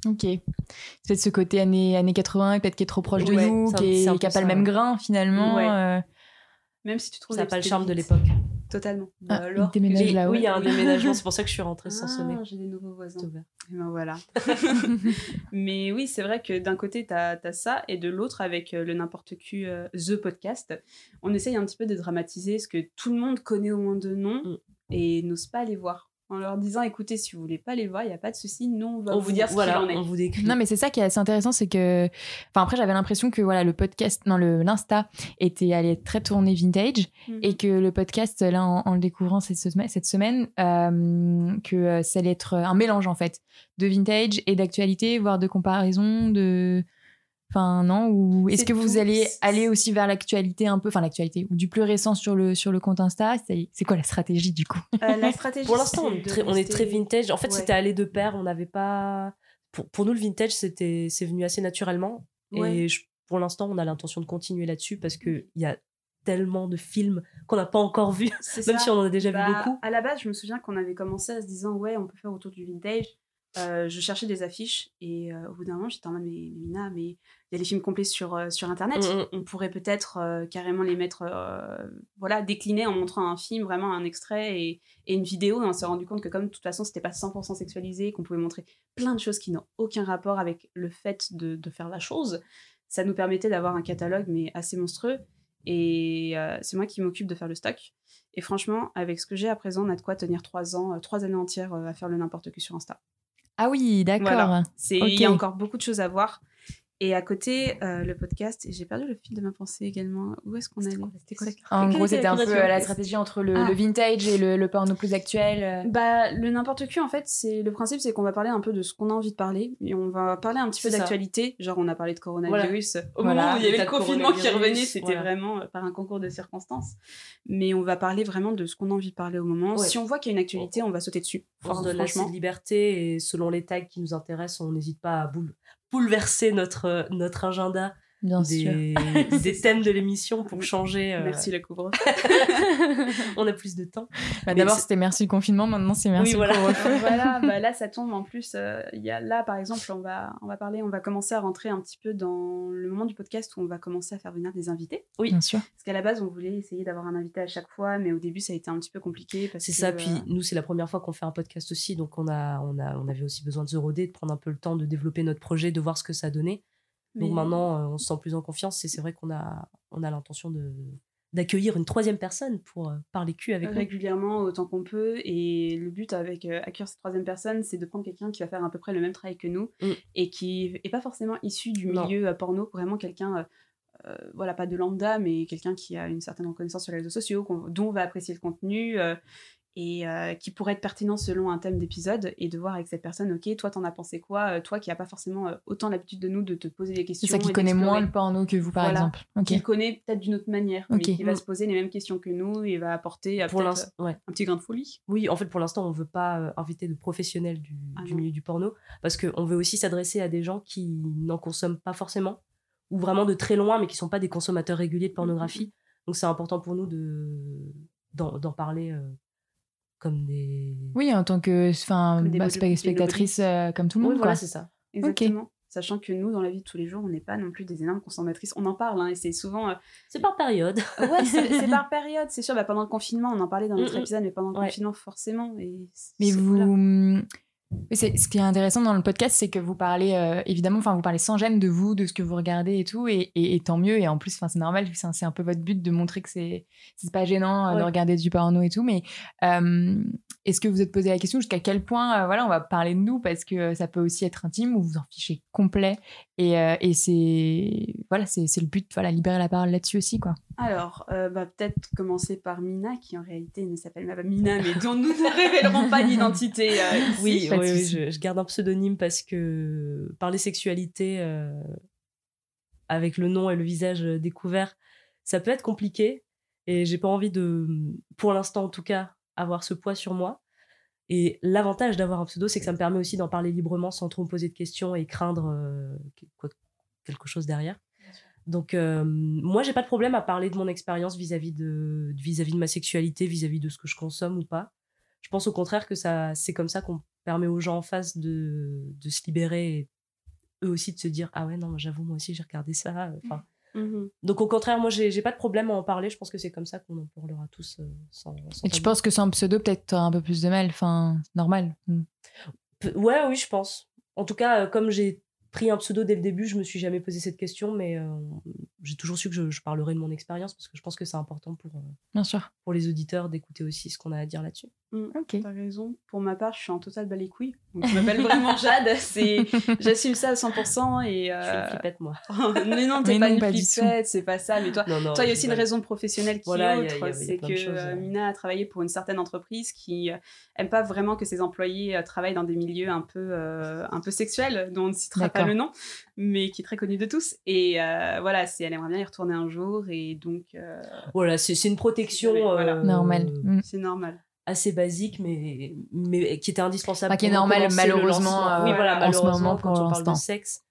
ok c'est peut-être ce côté années, années 80 peut-être qui est trop proche de Ouais, nous qui n'a pas ça, le même grain finalement Ouais. euh, Même si tu trouves Ça n'a pas le charme de l'époque. Totalement. Ah, Bah alors il déménage là, oui, il y a un déménagement, c'est pour ça que je suis rentrée sans sonner. Ah, j'ai des nouveaux voisins. Et ben voilà. Mais oui, c'est vrai que d'un côté, t'as as ça, et de l'autre, avec euh, le n'importe qui euh, The Podcast, on essaye un petit peu de dramatiser ce que tout le monde connaît au moins de nom Mm. et n'ose pas aller voir. En leur disant écoutez, si vous voulez pas les voir, il y a pas de souci, nous on va On vous, dire ce voilà, qu'il en est. on vous décrit. Non, mais c'est ça qui est assez intéressant, c'est que. Enfin, après, j'avais l'impression que voilà, le podcast, non, le l'Insta était allé être très tourné vintage Mhm. et que le podcast, là, en, en le découvrant cette semaine, cette semaine euh, que euh, ça allait être un mélange, en fait, de vintage et d'actualité, voire de comparaison, de. Enfin, non Ou est-ce que vous tout. allez aller aussi vers l'actualité un peu, enfin, l'actualité, ou du plus récent sur le, sur le compte Insta C'est quoi la stratégie, du coup? Euh, la stratégie. Pour l'instant, on, est très- on est rester- très vintage. En fait, Ouais. c'était allé de pair. On n'avait pas. Pour, pour nous, le vintage, c'était, c'est venu assez naturellement. Ouais. Et je- pour l'instant, on a l'intention de continuer là-dessus parce qu'il y a tellement de films qu'on n'a pas encore vus, même ça. si on en a déjà Bah, vu beaucoup. À la base, je me souviens qu'on avait commencé à se disant ouais, on peut faire autour du vintage. Euh, je cherchais des affiches et euh, au bout d'un moment, j'étais en mode mais, mais Mina, mais il y a des films complets sur, euh, sur internet. Mm, mm. On pourrait peut-être carrément les mettre, voilà, déclinés en montrant un film, vraiment un extrait et, et une vidéo. Et on s'est rendu compte que comme de toute façon, c'était pas 100% sexualisé, qu'on pouvait montrer plein de choses qui n'ont aucun rapport avec le fait de, de faire la chose, ça nous permettait d'avoir un catalogue mais assez monstrueux. Et euh, c'est moi qui m'occupe de faire le stock. Et franchement, avec ce que j'ai à présent, on a de quoi tenir trois ans, euh, trois années entières euh, à faire le n'importe que sur Insta. Ah oui, d'accord. Voilà. C'est, il y a encore beaucoup de choses à voir. Et à côté, euh, le podcast, et j'ai perdu le fil de ma pensée également. Où est-ce qu'on allait quoi la- En gros, était c'était un peu euh, la stratégie entre le, Ah. le vintage et le, le porno plus actuel. euh. Bah, le n'importe qui, en fait, c'est le principe, c'est qu'on va parler un peu de ce qu'on a envie de parler, et on va parler un petit peu d'actualité. Genre, on a parlé de coronavirus. Au Voilà. moment où il y avait le confinement qui coronavirus, revenait, c'était voilà. vraiment par un concours de circonstances. Mais on va parler vraiment de ce qu'on a envie de parler au moment. Ouais. Si on voit qu'il y a une actualité, on va sauter dessus. Assez de liberté et selon les tags qui nous intéressent, on n'hésite pas à boule- bouleverser notre, notre agenda Bien sûr. des, des thèmes de l'émission pour changer. euh, Merci le couvre. on a plus de temps. Bah, D'abord, c'était merci le confinement, maintenant c'est merci Oui, le voilà. couvre-feu. voilà, bah là ça tombe en plus. euh, Il y a là par exemple, on va on va parler, on va commencer à rentrer un petit peu dans le moment du podcast où on va commencer à faire venir des invités. Bien sûr. Parce qu'à la base on voulait essayer d'avoir un invité à chaque fois, mais au début ça a été un petit peu compliqué C'est ça, euh, puis nous, c'est la première fois qu'on fait un podcast aussi, donc on, a, on, a, on avait aussi besoin de se roder, de prendre un peu le temps de développer notre projet, de voir ce que ça donnait. Donc mais- maintenant, euh, on se sent plus en confiance et c'est vrai qu'on a, on a l'intention de d'accueillir une troisième personne pour euh, parler cul avec nous. régulièrement autant qu'on peut et le but avec euh, accueillir cette troisième personne c'est de prendre quelqu'un qui va faire à peu près le même travail que nous Mm. et qui est pas forcément issu du milieu porno vraiment quelqu'un euh, voilà pas de lambda mais quelqu'un qui a une certaine reconnaissance sur les réseaux sociaux dont on va apprécier le contenu euh, et euh, qui pourrait être pertinent selon un thème d'épisode et de voir avec cette personne ok toi t'en as pensé quoi Euh, toi qui a pas forcément euh, autant l'habitude de nous de te poser des questions C'est ça qui connaît moins le porno que vous, par Voilà. exemple. Ok. qui le connaît peut-être d'une autre manière, mais Ok. qui va Mm. se poser les mêmes questions que nous et va apporter Pour ouais. un petit grain de folie. Oui, en fait, pour l'instant, on veut pas euh, inviter de professionnels du, Ah du milieu du porno parce qu'on veut aussi s'adresser à des gens qui n'en consomment pas forcément ou vraiment de très loin, mais qui sont pas des consommateurs réguliers de pornographie. Donc, c'est important pour nous de d'en d'en parler euh, comme des. Oui, en tant que enfin, Comme des bah, spectatrice euh, comme tout le Oui, monde. voilà, quoi. c'est ça. Exactement. Sachant que nous, dans la vie de tous les jours, on n'est pas non plus des énormes consommatrices. On en parle, hein, et c'est souvent. euh, C'est par période. Ouais, c'est par période, c'est sûr. Bah, pendant le confinement, on en parlait dans notre épisode, mais pendant le Ouais. confinement, forcément. Et Mais vous. voilà. Oui, c'est- ce qui est intéressant dans le podcast, c'est que vous parlez euh, évidemment, enfin vous parlez sans gêne de vous, de ce que vous regardez et tout, et, et- et tant mieux. Et en plus, enfin c'est normal, c'est un, c'est un peu votre but de montrer que c'est c'est pas gênant euh, de regarder du porno et tout. Mais euh, est-ce que vous êtes posé la question jusqu'à quel point, voilà, on va parler de nous parce que ça peut aussi être intime ou vous en fichez complet. Et, euh, et c'est voilà, c'est c'est le but, voilà, libérer la parole là-dessus aussi, quoi. Alors, euh, bah, peut-être commencer par Mina, qui en réalité ne s'appelle pas Mina, mais dont nous ne révélerons pas l'identité euh, ici. Oui, je, je garde un pseudonyme parce que parler sexualité euh, avec le nom et le visage découvert, ça peut être compliqué. Et j'ai pas envie de, pour l'instant en tout cas, avoir ce poids sur moi. Et l'avantage d'avoir un pseudo, c'est que ça me permet aussi d'en parler librement sans trop me poser de questions et craindre euh, quoi- quelque chose derrière. Donc, euh, moi, j'ai pas de problème à parler de mon expérience vis-à-vis de, vis-à-vis de ma sexualité, vis-à-vis de ce que je consomme ou pas. Je pense au contraire que ça, c'est comme ça qu'on permet aux gens en face de, de se libérer et eux aussi de se dire Ah ouais, non, j'avoue, moi aussi, j'ai regardé ça. Enfin, Mhm. donc, au contraire, moi, j'ai pas de problème à en parler. Je pense que c'est comme ça qu'on en parlera tous euh, sans, sans Et tu penses que sans pseudo, peut-être un peu plus de mal, enfin normal. Mm. Pe- Ouais, oui, je pense. En tout cas, euh, comme j'ai pris un pseudo dès le début, je me suis jamais posé cette question, mais euh, j'ai toujours su que je, je parlerai de mon expérience parce que je pense que c'est important pour, euh, Bien sûr. pour les auditeurs d'écouter aussi ce qu'on a à dire là-dessus. Mm, Ok. T'as raison. Pour ma part, je suis en total. Donc, je m'appelle vraiment Jade. C'est, j'assume ça à 100% et. Je suis une Euh... flippette, moi. mais non, t'es Mais pas non, une pas flippette, c'est pas ça. Mais toi, Non, non, toi, il y a aussi une raison professionnelle qui Voilà, est autre. C'est que choses, euh, euh. Mina a travaillé pour une certaine entreprise qui euh, aime pas vraiment que ses employés euh, travaillent dans des milieux un peu, euh, un peu sexuels, dont on ne citera pas le nom, mais qui est très connu de tous. Et euh, voilà, c'est, elle aimerait bien y retourner un jour et donc euh, Voilà, c'est c'est une protection Désolée, voilà. euh, Normal. Mm. c'est normal. Assez basique, mais, mais qui était indispensable. Enfin, qui est normal, malheureusement, euh, oui, voilà, en ce malheureusement, moment, pour quand on parle de sexe,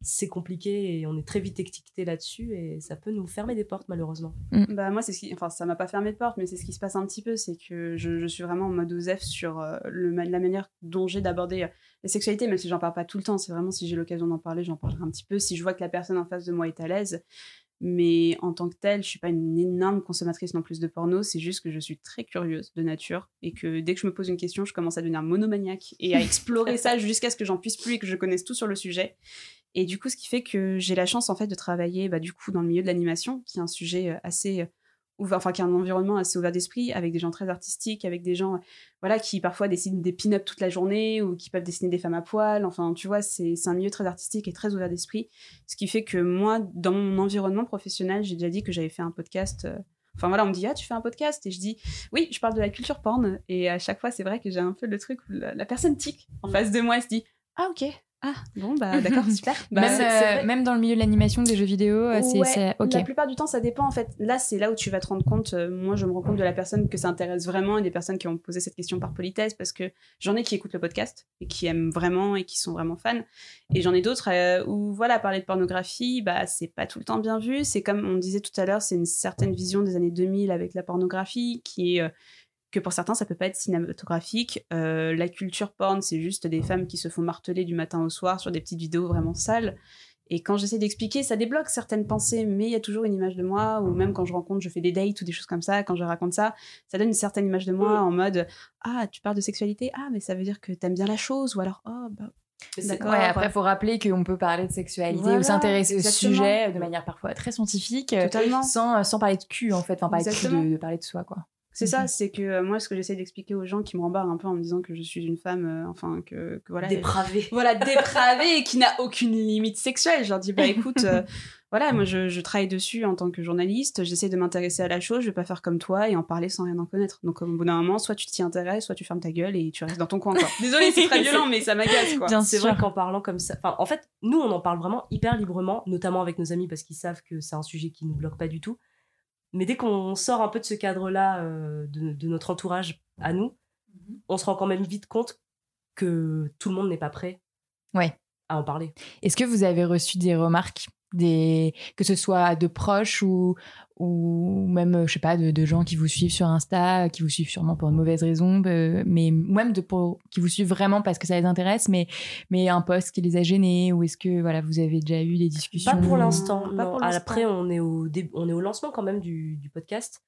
c'est compliqué et on est très vite étiqueté là-dessus et ça peut nous fermer des portes, malheureusement. Bah moi c'est ce qui, enfin ça m'a pas fermé de porte, mais c'est ce qui se passe un petit peu, c'est que je, je suis vraiment en mode OSEF sur euh, le, la manière dont j'ai d'aborder euh, la sexualité, même si j'en parle pas tout le temps. C'est vraiment si j'ai l'occasion d'en parler, j'en parlerai un petit peu. Si je vois que la personne en face de moi est à l'aise, mais en tant que telle, je suis pas une énorme consommatrice non plus de porno. C'est juste que je suis très curieuse de nature et que dès que je me pose une question, je commence à devenir monomaniaque et à explorer ça jusqu'à ce que j'en puisse plus et que je connaisse tout sur le sujet. Et du coup, ce qui fait que j'ai la chance en fait de travailler bah, du coup dans le milieu de l'animation, qui est un sujet euh, assez euh, ouvert, enfin qui est un environnement assez ouvert d'esprit, avec des gens très artistiques, avec des gens voilà qui parfois dessinent des pin-up toute la journée ou qui peuvent dessiner des femmes à poil. Enfin, tu vois, c'est un milieu très artistique et très ouvert d'esprit, ce qui fait que moi, dans mon environnement professionnel, j'ai déjà dit que j'avais fait un podcast. euh, Enfin voilà, on me dit ah tu fais un podcast? Et je dis oui je parle de la culture porn et à chaque fois c'est vrai que j'ai un peu le truc où la, la personne tic en face de moi elle se dit ah ok ah bon bah d'accord super Bah, même, euh, même dans le milieu de l'animation, des jeux vidéo, euh, c'est, Ouais, ok. La plupart du temps, ça dépend en fait. Là, c'est là où tu vas te rendre compte. euh, moi, je me rends compte de la personne que ça intéresse vraiment et des personnes qui ont posé cette question par politesse parce que j'en ai qui écoutent le podcast et qui aiment vraiment et qui sont vraiment fans. Et j'en ai d'autres euh, où, voilà, parler de pornographie, bah, c'est pas tout le temps bien vu. C'est comme on disait tout à l'heure, c'est une certaine vision des années 2000 avec la pornographie qui est. euh, que pour certains, ça peut pas être cinématographique. Euh, la culture porn, c'est juste des femmes qui se font marteler du matin au soir sur des petites vidéos vraiment sales. Et quand j'essaie d'expliquer, ça débloque certaines pensées, mais il y a toujours une image de moi, ou même quand je rencontre, je fais des dates ou des choses comme ça, quand je raconte ça, ça donne une certaine image de moi en mode Ah, tu parles de sexualité Ah, mais ça veut dire que t'aimes bien la chose, ou alors Oh, bah. D'accord. Ouais, après, il faut rappeler qu'on peut parler de sexualité Voilà, ou s'intéresser au sujet de manière parfois très scientifique, euh, Totalement. sans, sans parler de cul, en fait. Enfin, parler de, de parler de soi, quoi. C'est ça, c'est que euh, moi, ce que j'essaie d'expliquer aux gens qui me rembarrent un peu en me disant que je suis une femme, euh, enfin, que, que voilà. Dépravé. voilà, dépravée et qui n'a aucune limite sexuelle. Je leur dis, bah écoute, euh, voilà, moi je, je travaille dessus en tant que journaliste, j'essaie de m'intéresser à la chose, je vais pas faire comme toi et en parler sans rien en connaître. Donc au bout d'un moment, soit tu t'y intéresses, soit tu fermes ta gueule et tu restes dans ton coin. Quoi. Désolée, c'est très violent, mais ça m'agace quoi. C'est vrai qu'en parlant comme ça, enfin, en fait, nous, on en parle vraiment hyper librement, notamment avec nos amis parce qu'ils savent que c'est un sujet qui nous bloque pas du tout. Mais dès qu'on sort un peu de ce cadre-là, euh, de, de notre entourage à nous, on se rend quand même vite compte que tout le monde n'est pas prêt Ouais. à en parler. Est-ce que vous avez reçu des remarques, des... que ce soit de proches ou, ou même, je sais pas, de, de gens qui vous suivent sur Insta, qui vous suivent sûrement pour de mauvaises raisons, euh, mais ou même de, pour, qui vous suivent vraiment parce que ça les intéresse, mais, mais un post qui les a gênés, ou est-ce que voilà, vous avez déjà eu des discussions Pas pour l'instant. Pas non. pour l'instant. Après, on est, au dé- on est au lancement quand même du, du podcast.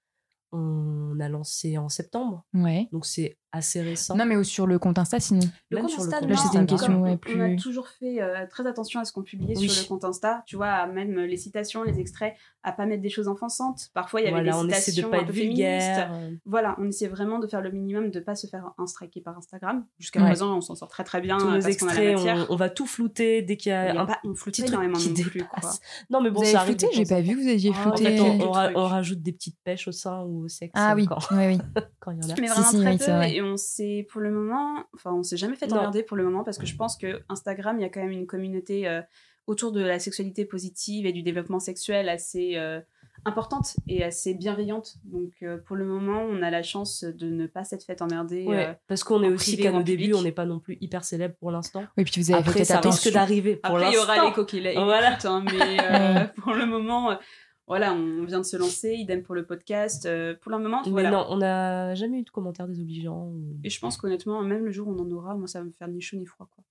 On a lancé en septembre, Ouais. donc c'est assez récent. Non, mais ou sur le compte Insta sinon. Le Même compte sur le Insta, compte Là, c'était une question, ouais, on- plus- On a toujours fait euh, très attention à ce qu'on publiait Oui. sur le compte Insta. Tu vois, à même les citations, les extraits, à pas mettre des choses offensantes. Parfois, il y avait voilà, des on essaie de citations pas un être peu vulgaire. féministes. Voilà, on essaie vraiment de faire le minimum, de pas se faire instraquer par Instagram. Jusqu'à Ouais. présent, on s'en sort très très bien Tous euh, nos extraits, matière. on, on va tout flouter dès qu'il y a un pas, on floute petit truc énormément qui non plus, quoi. Non, mais bon, vous ça arrive. J'ai pas vu, vous aviez Ah, flouté. on, rajoute des petites pêches au sein ou au sexe Ah euh, oui, quand, oui, oui. quand il y en a. Mais Si, vraiment si, très oui, peu. Et on s'est, pour le moment, enfin, on s'est jamais fait emmerder pour le moment parce que je pense que Instagram, il y a quand même une communauté euh, autour de la sexualité positive et du développement sexuel assez euh, importante et assez bienveillante. Donc, euh, pour le moment, on a la chance de ne pas s'être fait emmerder. Ouais, euh, parce qu'on est en aussi qu'à nos débuts, on n'est pas non plus hyper célèbre pour l'instant. Oui, puis vous avez Après, fait ça attention. risque d'arriver pour Après, il y aura les l'instant. coquilles. Voilà. hein, mais euh, pour le moment, euh, voilà, on vient de se lancer. Idem pour le podcast. Euh, pour le moment, Mais voilà. non, on n'a jamais eu de commentaires désobligeants. ou- Et je pense qu'honnêtement, même le jour où on en aura, moi, ça va me faire ni chaud ni froid. Quoi.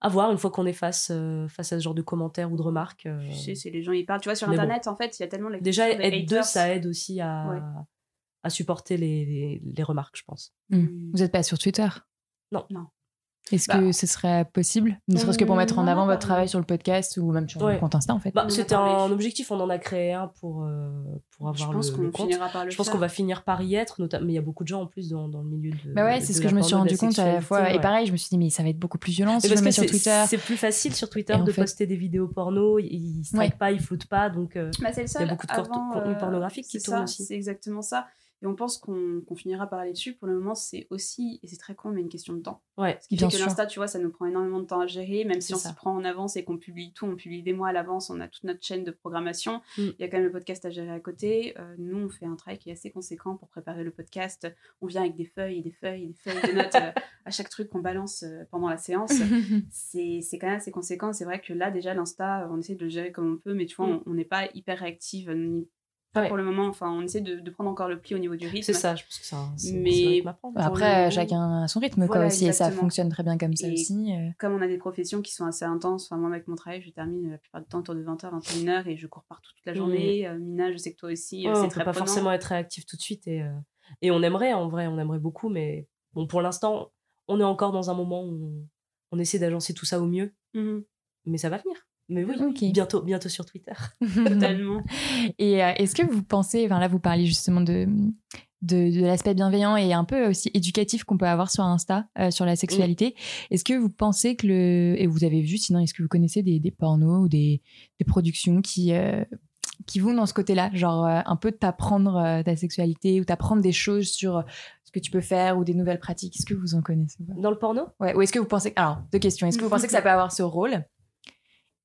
À voir une fois qu'on est face, euh, face à ce genre de commentaires ou de remarques. euh, Tu sais, c'est les gens, ils parlent. Tu vois, sur Mais bon. Internet, en fait, il y a tellement la Déjà, être deux, ça aide aussi à, Ouais. à supporter les, les, les remarques, je pense. Hmm. Vous n'êtes pas sur Twitter? Est-ce Bah, que ce serait possible Ne serait-ce que pour mettre en a avant votre travail sur le podcast ou même sur Ouais. le compte Insta en fait. Bah, c'était un objectif, on en a créé un pour, euh, pour Je avoir pense le, le compte. finira par le Je pense qu'on va finir par y être, notamment, mais il y a beaucoup de gens en plus dans, dans le milieu de. Bah ouais, c'est ce que je me suis rendu compte à la fois. Et pareil, je me suis dit, mais ça va être beaucoup plus violent si je mets que sur c'est- Twitter. c'est plus facile sur Twitter de fait- poster des vidéos porno, ils strike Ouais. pas, ils floutent pas, donc euh, Bah, il y a beaucoup de contenu pornographique qui tourne aussi. C'est exactement ça. Et on pense qu'on finira par aller dessus. Pour le moment, c'est aussi, et c'est très con, mais une question de temps. Ouais. Ce qui Bien fait que l'Insta, tu vois, ça nous prend énormément de temps à gérer, même si on s'y prend en avance et qu'on publie tout, on publie des mois à l'avance, on a toute notre chaîne de programmation. Mm. Il y a quand même le podcast à gérer à côté. Euh, nous, on fait un travail qui est assez conséquent pour préparer le podcast. On vient avec des feuilles et des feuilles et des feuilles de notes euh, à chaque truc qu'on balance euh, pendant la séance. c'est quand même assez conséquent. C'est vrai que là, déjà, l'Insta, on essaie de le gérer comme on peut, mais tu vois, Mm. on- on n'est pas hyper réactive, ni pas Ouais. pour le moment. Enfin, on essaie de, de prendre encore le pli au niveau du rythme. C'est ça, je pense que c'est- Mais- Après, le- chacun a son rythme quoi Voilà, aussi et ça exactement. fonctionne très bien comme ça Et- aussi. euh. Comme on a des professions qui sont assez intenses, enfin, moi, avec mon travail, je termine la plupart du temps autour de 20h, 21h et je cours partout toute la Mm. journée. Euh, Mina, je sais que toi aussi, euh, Ouais, c'est on très peut pas prenant. forcément être réactif tout de suite et, euh, et on aimerait en vrai, on aimerait beaucoup, mais bon, pour l'instant, on est encore dans un moment où on, on essaie d'agencer tout ça au mieux, Mhm. mais ça va venir. Mais oui, Ok. bientôt, bientôt sur Twitter. Totalement. Et euh, est-ce que vous pensez, enfin là vous parliez justement de, de, de l'aspect bienveillant et un peu aussi éducatif qu'on peut avoir sur Insta euh, sur la sexualité, est-ce que vous pensez que le... Et vous avez vu, sinon est-ce que vous connaissez des, des pornos ou des, des productions qui, euh, qui vont dans ce côté-là, genre euh, un peu t'apprendre euh, ta sexualité ou t'apprendre des choses sur ce que tu peux faire ou des nouvelles pratiques? Est-ce que vous en connaissez Dans le porno? Ouais, ou est-ce que vous pensez... Alors, deux questions. Est-ce que vous pensez que ça peut avoir ce rôle?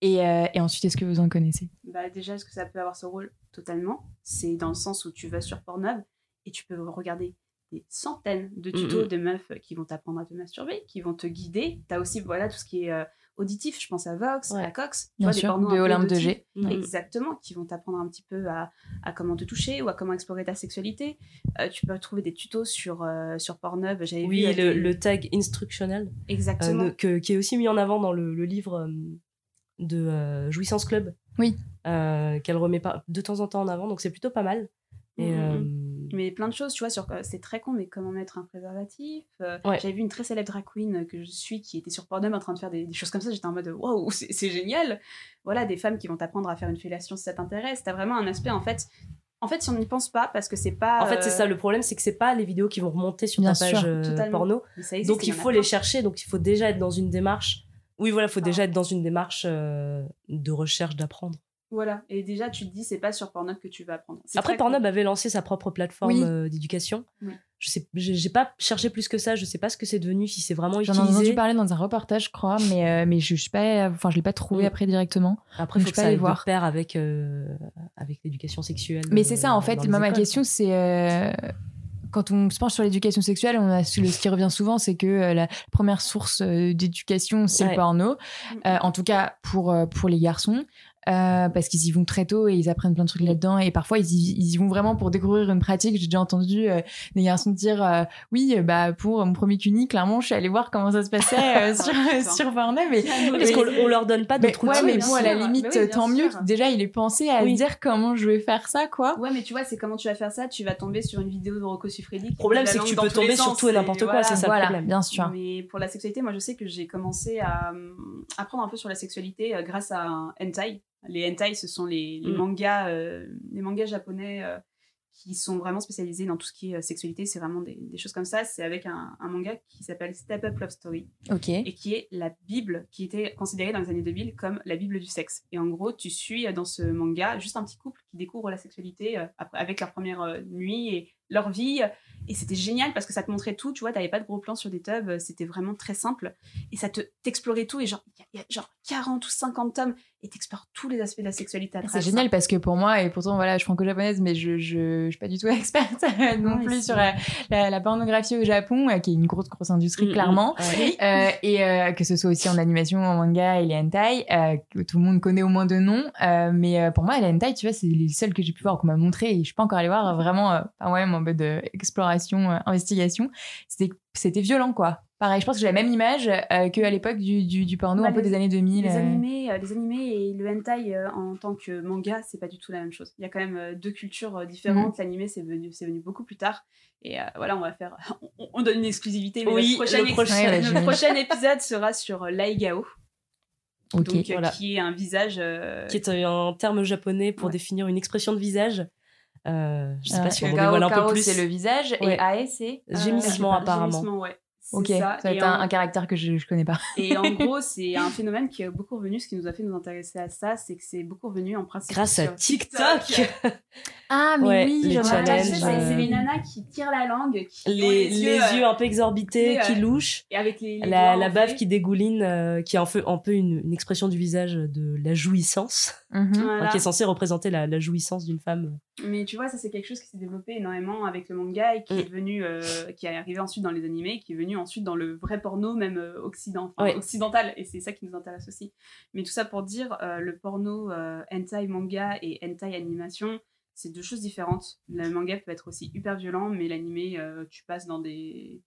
Et, euh, et ensuite, est-ce que vous en connaissez? Bah, déjà, est-ce que ça peut avoir ce rôle? Totalement. C'est dans le sens où tu vas sur Pornhub et tu peux regarder des centaines de tutos de meufs qui vont t'apprendre à te masturber, qui vont te guider. Tu as aussi voilà, tout ce qui est euh, auditif, je pense à Vox, Ouais. à Cox. tu Bien vois, des sûr, pornos de Olympe de. G. Exactement, qui vont t'apprendre un petit peu à, à comment te toucher ou à comment explorer ta sexualité. Euh, tu peux trouver des tutos sur, euh, sur Pornhub. Oui, vu le, des- le tag instructionnel, Exactement. que- qui est aussi mis en avant dans le, le livre euh, de euh, Jouissance Club. Oui. Euh, Qu'elle remet pas de temps en temps en avant, donc c'est plutôt pas mal. Et, Mhm. euh, Mais plein de choses, tu vois, sur c'est très con, mais comment mettre un préservatif. euh, Ouais. J'avais vu une très célèbre drag queen que je suis qui était sur Pornhub en train de faire des, des choses comme ça. J'étais en mode waouh, c'est c'est génial. Voilà, des femmes qui vont t'apprendre à faire une fellation si ça t'intéresse. T'as vraiment un aspect en fait. En fait, si on n'y pense pas, parce que c'est pas. En fait, c'est ça le problème, c'est que c'est pas les vidéos qui vont remonter sur Bien ta page sûr, euh, porno. existe, Donc il faut les chercher, donc il faut déjà être dans une démarche. Oui, voilà, il faut déjà être dans une démarche euh, de recherche d'apprendre. Voilà, et déjà tu te dis, c'est pas sur Pornhub que tu vas apprendre. Après. Pornhub avait lancé sa propre plateforme Oui. euh, d'éducation. Oui. Je sais, j'ai pas cherché plus que ça. Je sais pas ce que c'est devenu, si c'est vraiment J'en ai utilisé. entendu parler dans un reportage, je crois, mais, euh, mais je, je suis pas, enfin, je l'ai pas trouvé Mm. après directement. Après, il faut je que ça aille voir. pair avec euh, avec l'éducation sexuelle. Mais c'est ça, en fait, moi, ma question, c'est euh, quand on se penche sur l'éducation sexuelle, on a ce qui revient souvent, c'est que euh, la première source euh, d'éducation, c'est le porno. Mm. Euh, en tout cas, pour, pour les garçons. Euh, parce qu'ils y vont très tôt et ils apprennent plein de trucs là-dedans et parfois ils y, ils y vont vraiment pour découvrir une pratique j'ai déjà entendu euh, des garçons dire euh, oui euh, bah pour mon premier cuni clairement je suis allée voir comment ça se passait euh, sur, Putain. sur Pornhub et, Parce qu'on on leur donne pas mais, d'autres ouais, mais bon, à la limite, Mais oui, tant mieux. Déjà, il est pensé à Oui. dire comment je vais faire ça, quoi. Ouais, mais tu vois, c'est comment tu vas faire ça. Tu vas tomber sur une vidéo de Rocco Siffredi. Le problème, c'est que tu peux tomber sur tout et n'importe quoi, voilà. c'est ça voilà, le problème. bien sûr. Mais pour la sexualité, moi je sais que j'ai commencé à hum, apprendre un peu sur la sexualité euh, grâce à un hentai. Les hentai, ce sont les, les Mm. mangas, euh, les mangas japonais euh, qui sont vraiment spécialisés dans tout ce qui est euh, sexualité. C'est vraiment des, des choses comme ça. C'est avec un, un manga qui s'appelle Step Up Love Story et qui est la Bible qui était considérée dans les années 2000 comme la Bible du sexe. Et en gros, tu suis dans ce manga juste un petit couple qui découvre la sexualité après, avec leur première nuit et leur vie. Et c'était génial parce que ça te montrait tout, tu vois, t'avais pas de gros plans sur des tubs, euh, c'était vraiment très simple. Et ça te t'explorait tout. Et genre, il y a- il y, a genre 40 ou 50 tomes et t'explores tous les aspects de la sexualité à C'est travers génial ça. parce que pour moi, et pourtant, voilà, je suis franco-japonaise, mais je, je, je suis pas du tout experte non Ouais, plus c'est- sur la, la- la pornographie au Japon, euh, qui est une grosse, grosse industrie, Mm, mm. clairement. Euh, et euh, que ce soit aussi en animation, en manga et les hentai, euh, que tout le monde connaît au moins de nom. Euh, mais euh, pour moi, les hentai, tu vois, c'est les seuls que j'ai pu voir, qu'on m'a montré, et je suis pas encore allée voir euh, vraiment, euh, enfin, ouais, en mode euh, exploration, euh, investigation. C'était violent, quoi. pareil, je pense que j'ai la même image euh, qu'à l'époque du, du, du porno, un peu des années 2000. Les euh. animés, euh, les animés et le hentai euh, en tant que manga, c'est pas du tout la même chose. Il y a quand même euh, deux cultures euh, différentes. L'animé, c'est venu, c'est venu beaucoup plus tard. Et euh, voilà, on va faire. On, on donne une exclusivité, mais Oui, le, prochain, le prochain- Ouais, le prochain épisode sera sur euh, l'Aigao, Ok. donc, voilà. qui est un visage. euh, qui est un terme japonais pour Ouais. définir une expression de visage. Euh, je sais Ah, pas si on dévoile un peu plus. c'est le visage Ouais. et Ae, c'est. Gémissement, pas, apparemment. gémissement, ouais. C'est Ok, ça, ça. va être en- un, un caractère que je, je connais pas. Et en gros, c'est un phénomène qui est beaucoup revenu. Ce qui nous a fait nous intéresser à ça, c'est que c'est beaucoup revenu en principe. Grâce à TikTok. Ah, mais Ouais, oui, les Ah, challenges, c'est euh, c'est les nanas qui tirent la langue, qui ont les, les euh, yeux un peu exorbités, qui euh, louchent. et avec les, les La, bave qui dégouline, euh, qui est un peu, un peu une, une expression du visage de la jouissance, Mhm. Voilà. enfin, qui est censée représenter la, la jouissance d'une femme. Mais tu vois, ça c'est quelque chose qui s'est développé énormément avec le manga et qui Mm. est devenu, euh, qui est arrivé ensuite dans les animés, qui est venu ensuite dans le vrai porno même euh, occident, enfin, Ouais. occidental. Et c'est ça qui nous intéresse aussi. Mais tout ça pour dire, euh, le porno euh, hentai manga et hentai animation, c'est deux choses différentes. Le manga peut être aussi hyper violent, mais l'animé, tu passes dans des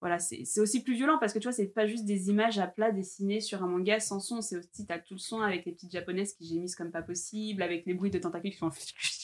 voilà, c'est aussi plus violent parce que tu vois, c'est pas juste des images à plat dessinées sur un manga sans son, c'est aussi, t'as tout le son avec les petites japonaises qui gémissent comme pas possible, avec les bruits de tentacules qui font.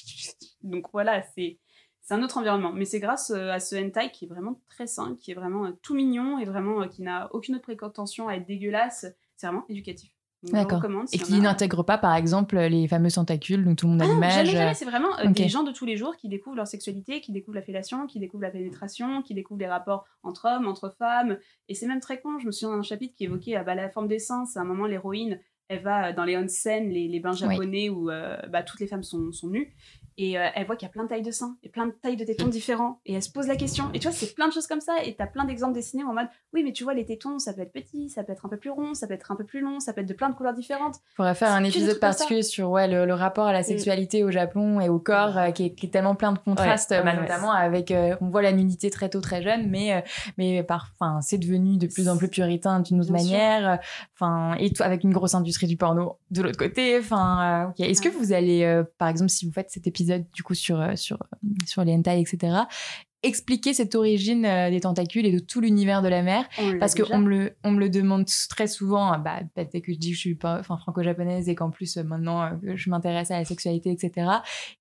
Donc voilà, c'est c'est un autre environnement. Mais c'est grâce euh, à ce hentai qui est vraiment très sain, qui est vraiment euh, tout mignon et vraiment euh, qui n'a aucune autre prétention à être dégueulasse. C'est vraiment éducatif. D'accord. Et qui en a- n'intègre pas, par exemple, les fameux tentacules dont tout le monde a ah l'image. jamais, jamais, c'est vraiment euh, des gens de tous les jours qui découvrent leur sexualité, qui découvrent la fellation, qui découvrent la pénétration, qui découvrent les rapports entre hommes, entre femmes. Et c'est même très con. Je me souviens d'un chapitre qui évoquait euh, bah, la forme des seins. C'est un moment, l'héroïne, elle va euh, dans les onsen, les, les bains japonais où euh, bah, toutes les femmes sont, sont nues. Et euh, elle voit qu'il y a plein de tailles de seins et plein de tailles de tétons différents. Et elle se pose la question. Et tu vois, c'est plein de choses comme ça. Et t'as plein d'exemples dessinés en mode oui, mais tu vois, les tétons, ça peut être petit, ça peut être un peu plus rond, ça peut être un peu plus long, ça peut être de plein de couleurs différentes. faudrait faire un épisode particulier sur ouais, le, le rapport à la sexualité au Japon et au corps euh, qui, est, qui est tellement plein de contrastes, Ouais, bah, ouais, ouais. notamment avec euh, on voit la nudité très tôt très jeune, mais euh, mais par enfin c'est devenu de plus en plus puritain d'une autre Bien manière, enfin et tout, avec une grosse industrie du porno de l'autre côté, enfin euh. Est-ce que vous allez euh, par exemple si vous faites cet épisode du coup sur euh, sur sur les hentai etc expliquer cette origine euh, des tentacules et de tout l'univers de la mer. On parce qu'on me le on me le demande très souvent bah peut-être que je dis que je suis pas enfin franco-japonaise et qu'en plus euh, maintenant euh, je m'intéresse à la sexualité etc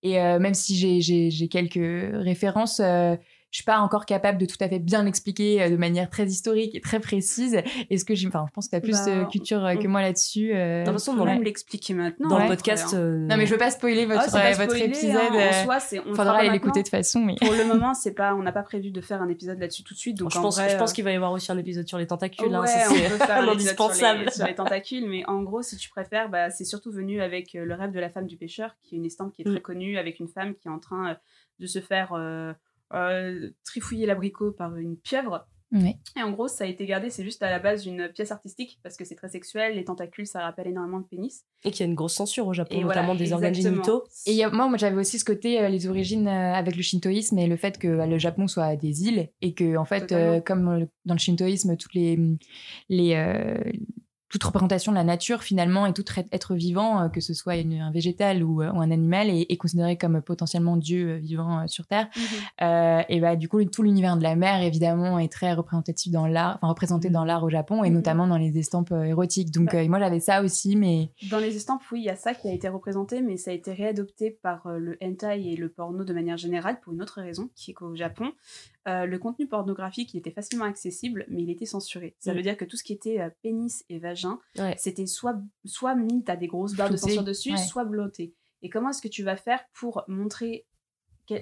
et euh, même si j'ai j'ai j'ai quelques références euh, je suis pas encore capable de tout à fait bien l'expliquer euh, de manière très historique et très précise est-ce que j'ai enfin je pense que tu as plus Bah, de culture euh, que moi là-dessus euh, De toute façon, On dans même l'expliquer maintenant. Dans ouais, le podcast. bien. euh, non mais je veux pas spoiler votre c'est pas euh, votre épisode hein, euh, en soi, c'est- on faudra l'écouter de façon mais Pour le moment, c'est pas, on n'a pas prévu de faire un épisode là-dessus tout de suite. Donc je en pense, vrai, je pense euh, qu'il va y avoir aussi un épisode sur les tentacules. hein, ouais, ça, on c'est peut faire un épisode sur indispensable. les, sur les tentacules, mais en gros, si tu préfères, bah, c'est surtout venu avec euh, le rêve de la femme du pêcheur, qui est une estampe qui est très Mm. connue, avec une femme qui est en train euh, de se faire euh, euh, trifouiller l'abricot par une pieuvre. Et en gros, ça a été gardé, c'est juste à la base d'une pièce artistique, parce que c'est très sexuel, les tentacules, ça rappelle énormément le pénis. Et qu'il y a une grosse censure au Japon, Et voilà, notamment des organes exactement. génitaux. Et a- moi, moi j'avais aussi ce côté, euh, les origines euh, avec le shintoïsme et le fait que euh, le Japon soit des îles et que, en fait, euh, comme euh, dans le shintoïsme, toutes les, les, euh, toute représentation de la nature finalement et tout être- vivant, euh, que ce soit une- un végétal ou, euh, ou un animal, est, est considéré comme potentiellement Dieu euh, vivant euh, sur Terre. Euh, et bah du coup, tout l'univers de la mer évidemment est très représentatif dans l'art, enfin représenté Mhm. dans l'art au Japon et Mhm. notamment dans les estampes euh, érotiques. Donc euh, moi j'avais ça aussi, mais Dans les estampes, oui, il y a ça qui a été représenté, mais ça a été réadopté par euh, le hentai et le porno de manière générale pour une autre raison, qui est qu'au Japon, euh, le contenu pornographique il était facilement accessible, mais il était censuré. Ça Mm. veut dire que tout ce qui était euh, pénis et vagin, Ouais. c'était soit, soit mis, t'as des grosses barres de censure dessus, ouais. soit blotté. Et comment est-ce que tu vas faire pour montrer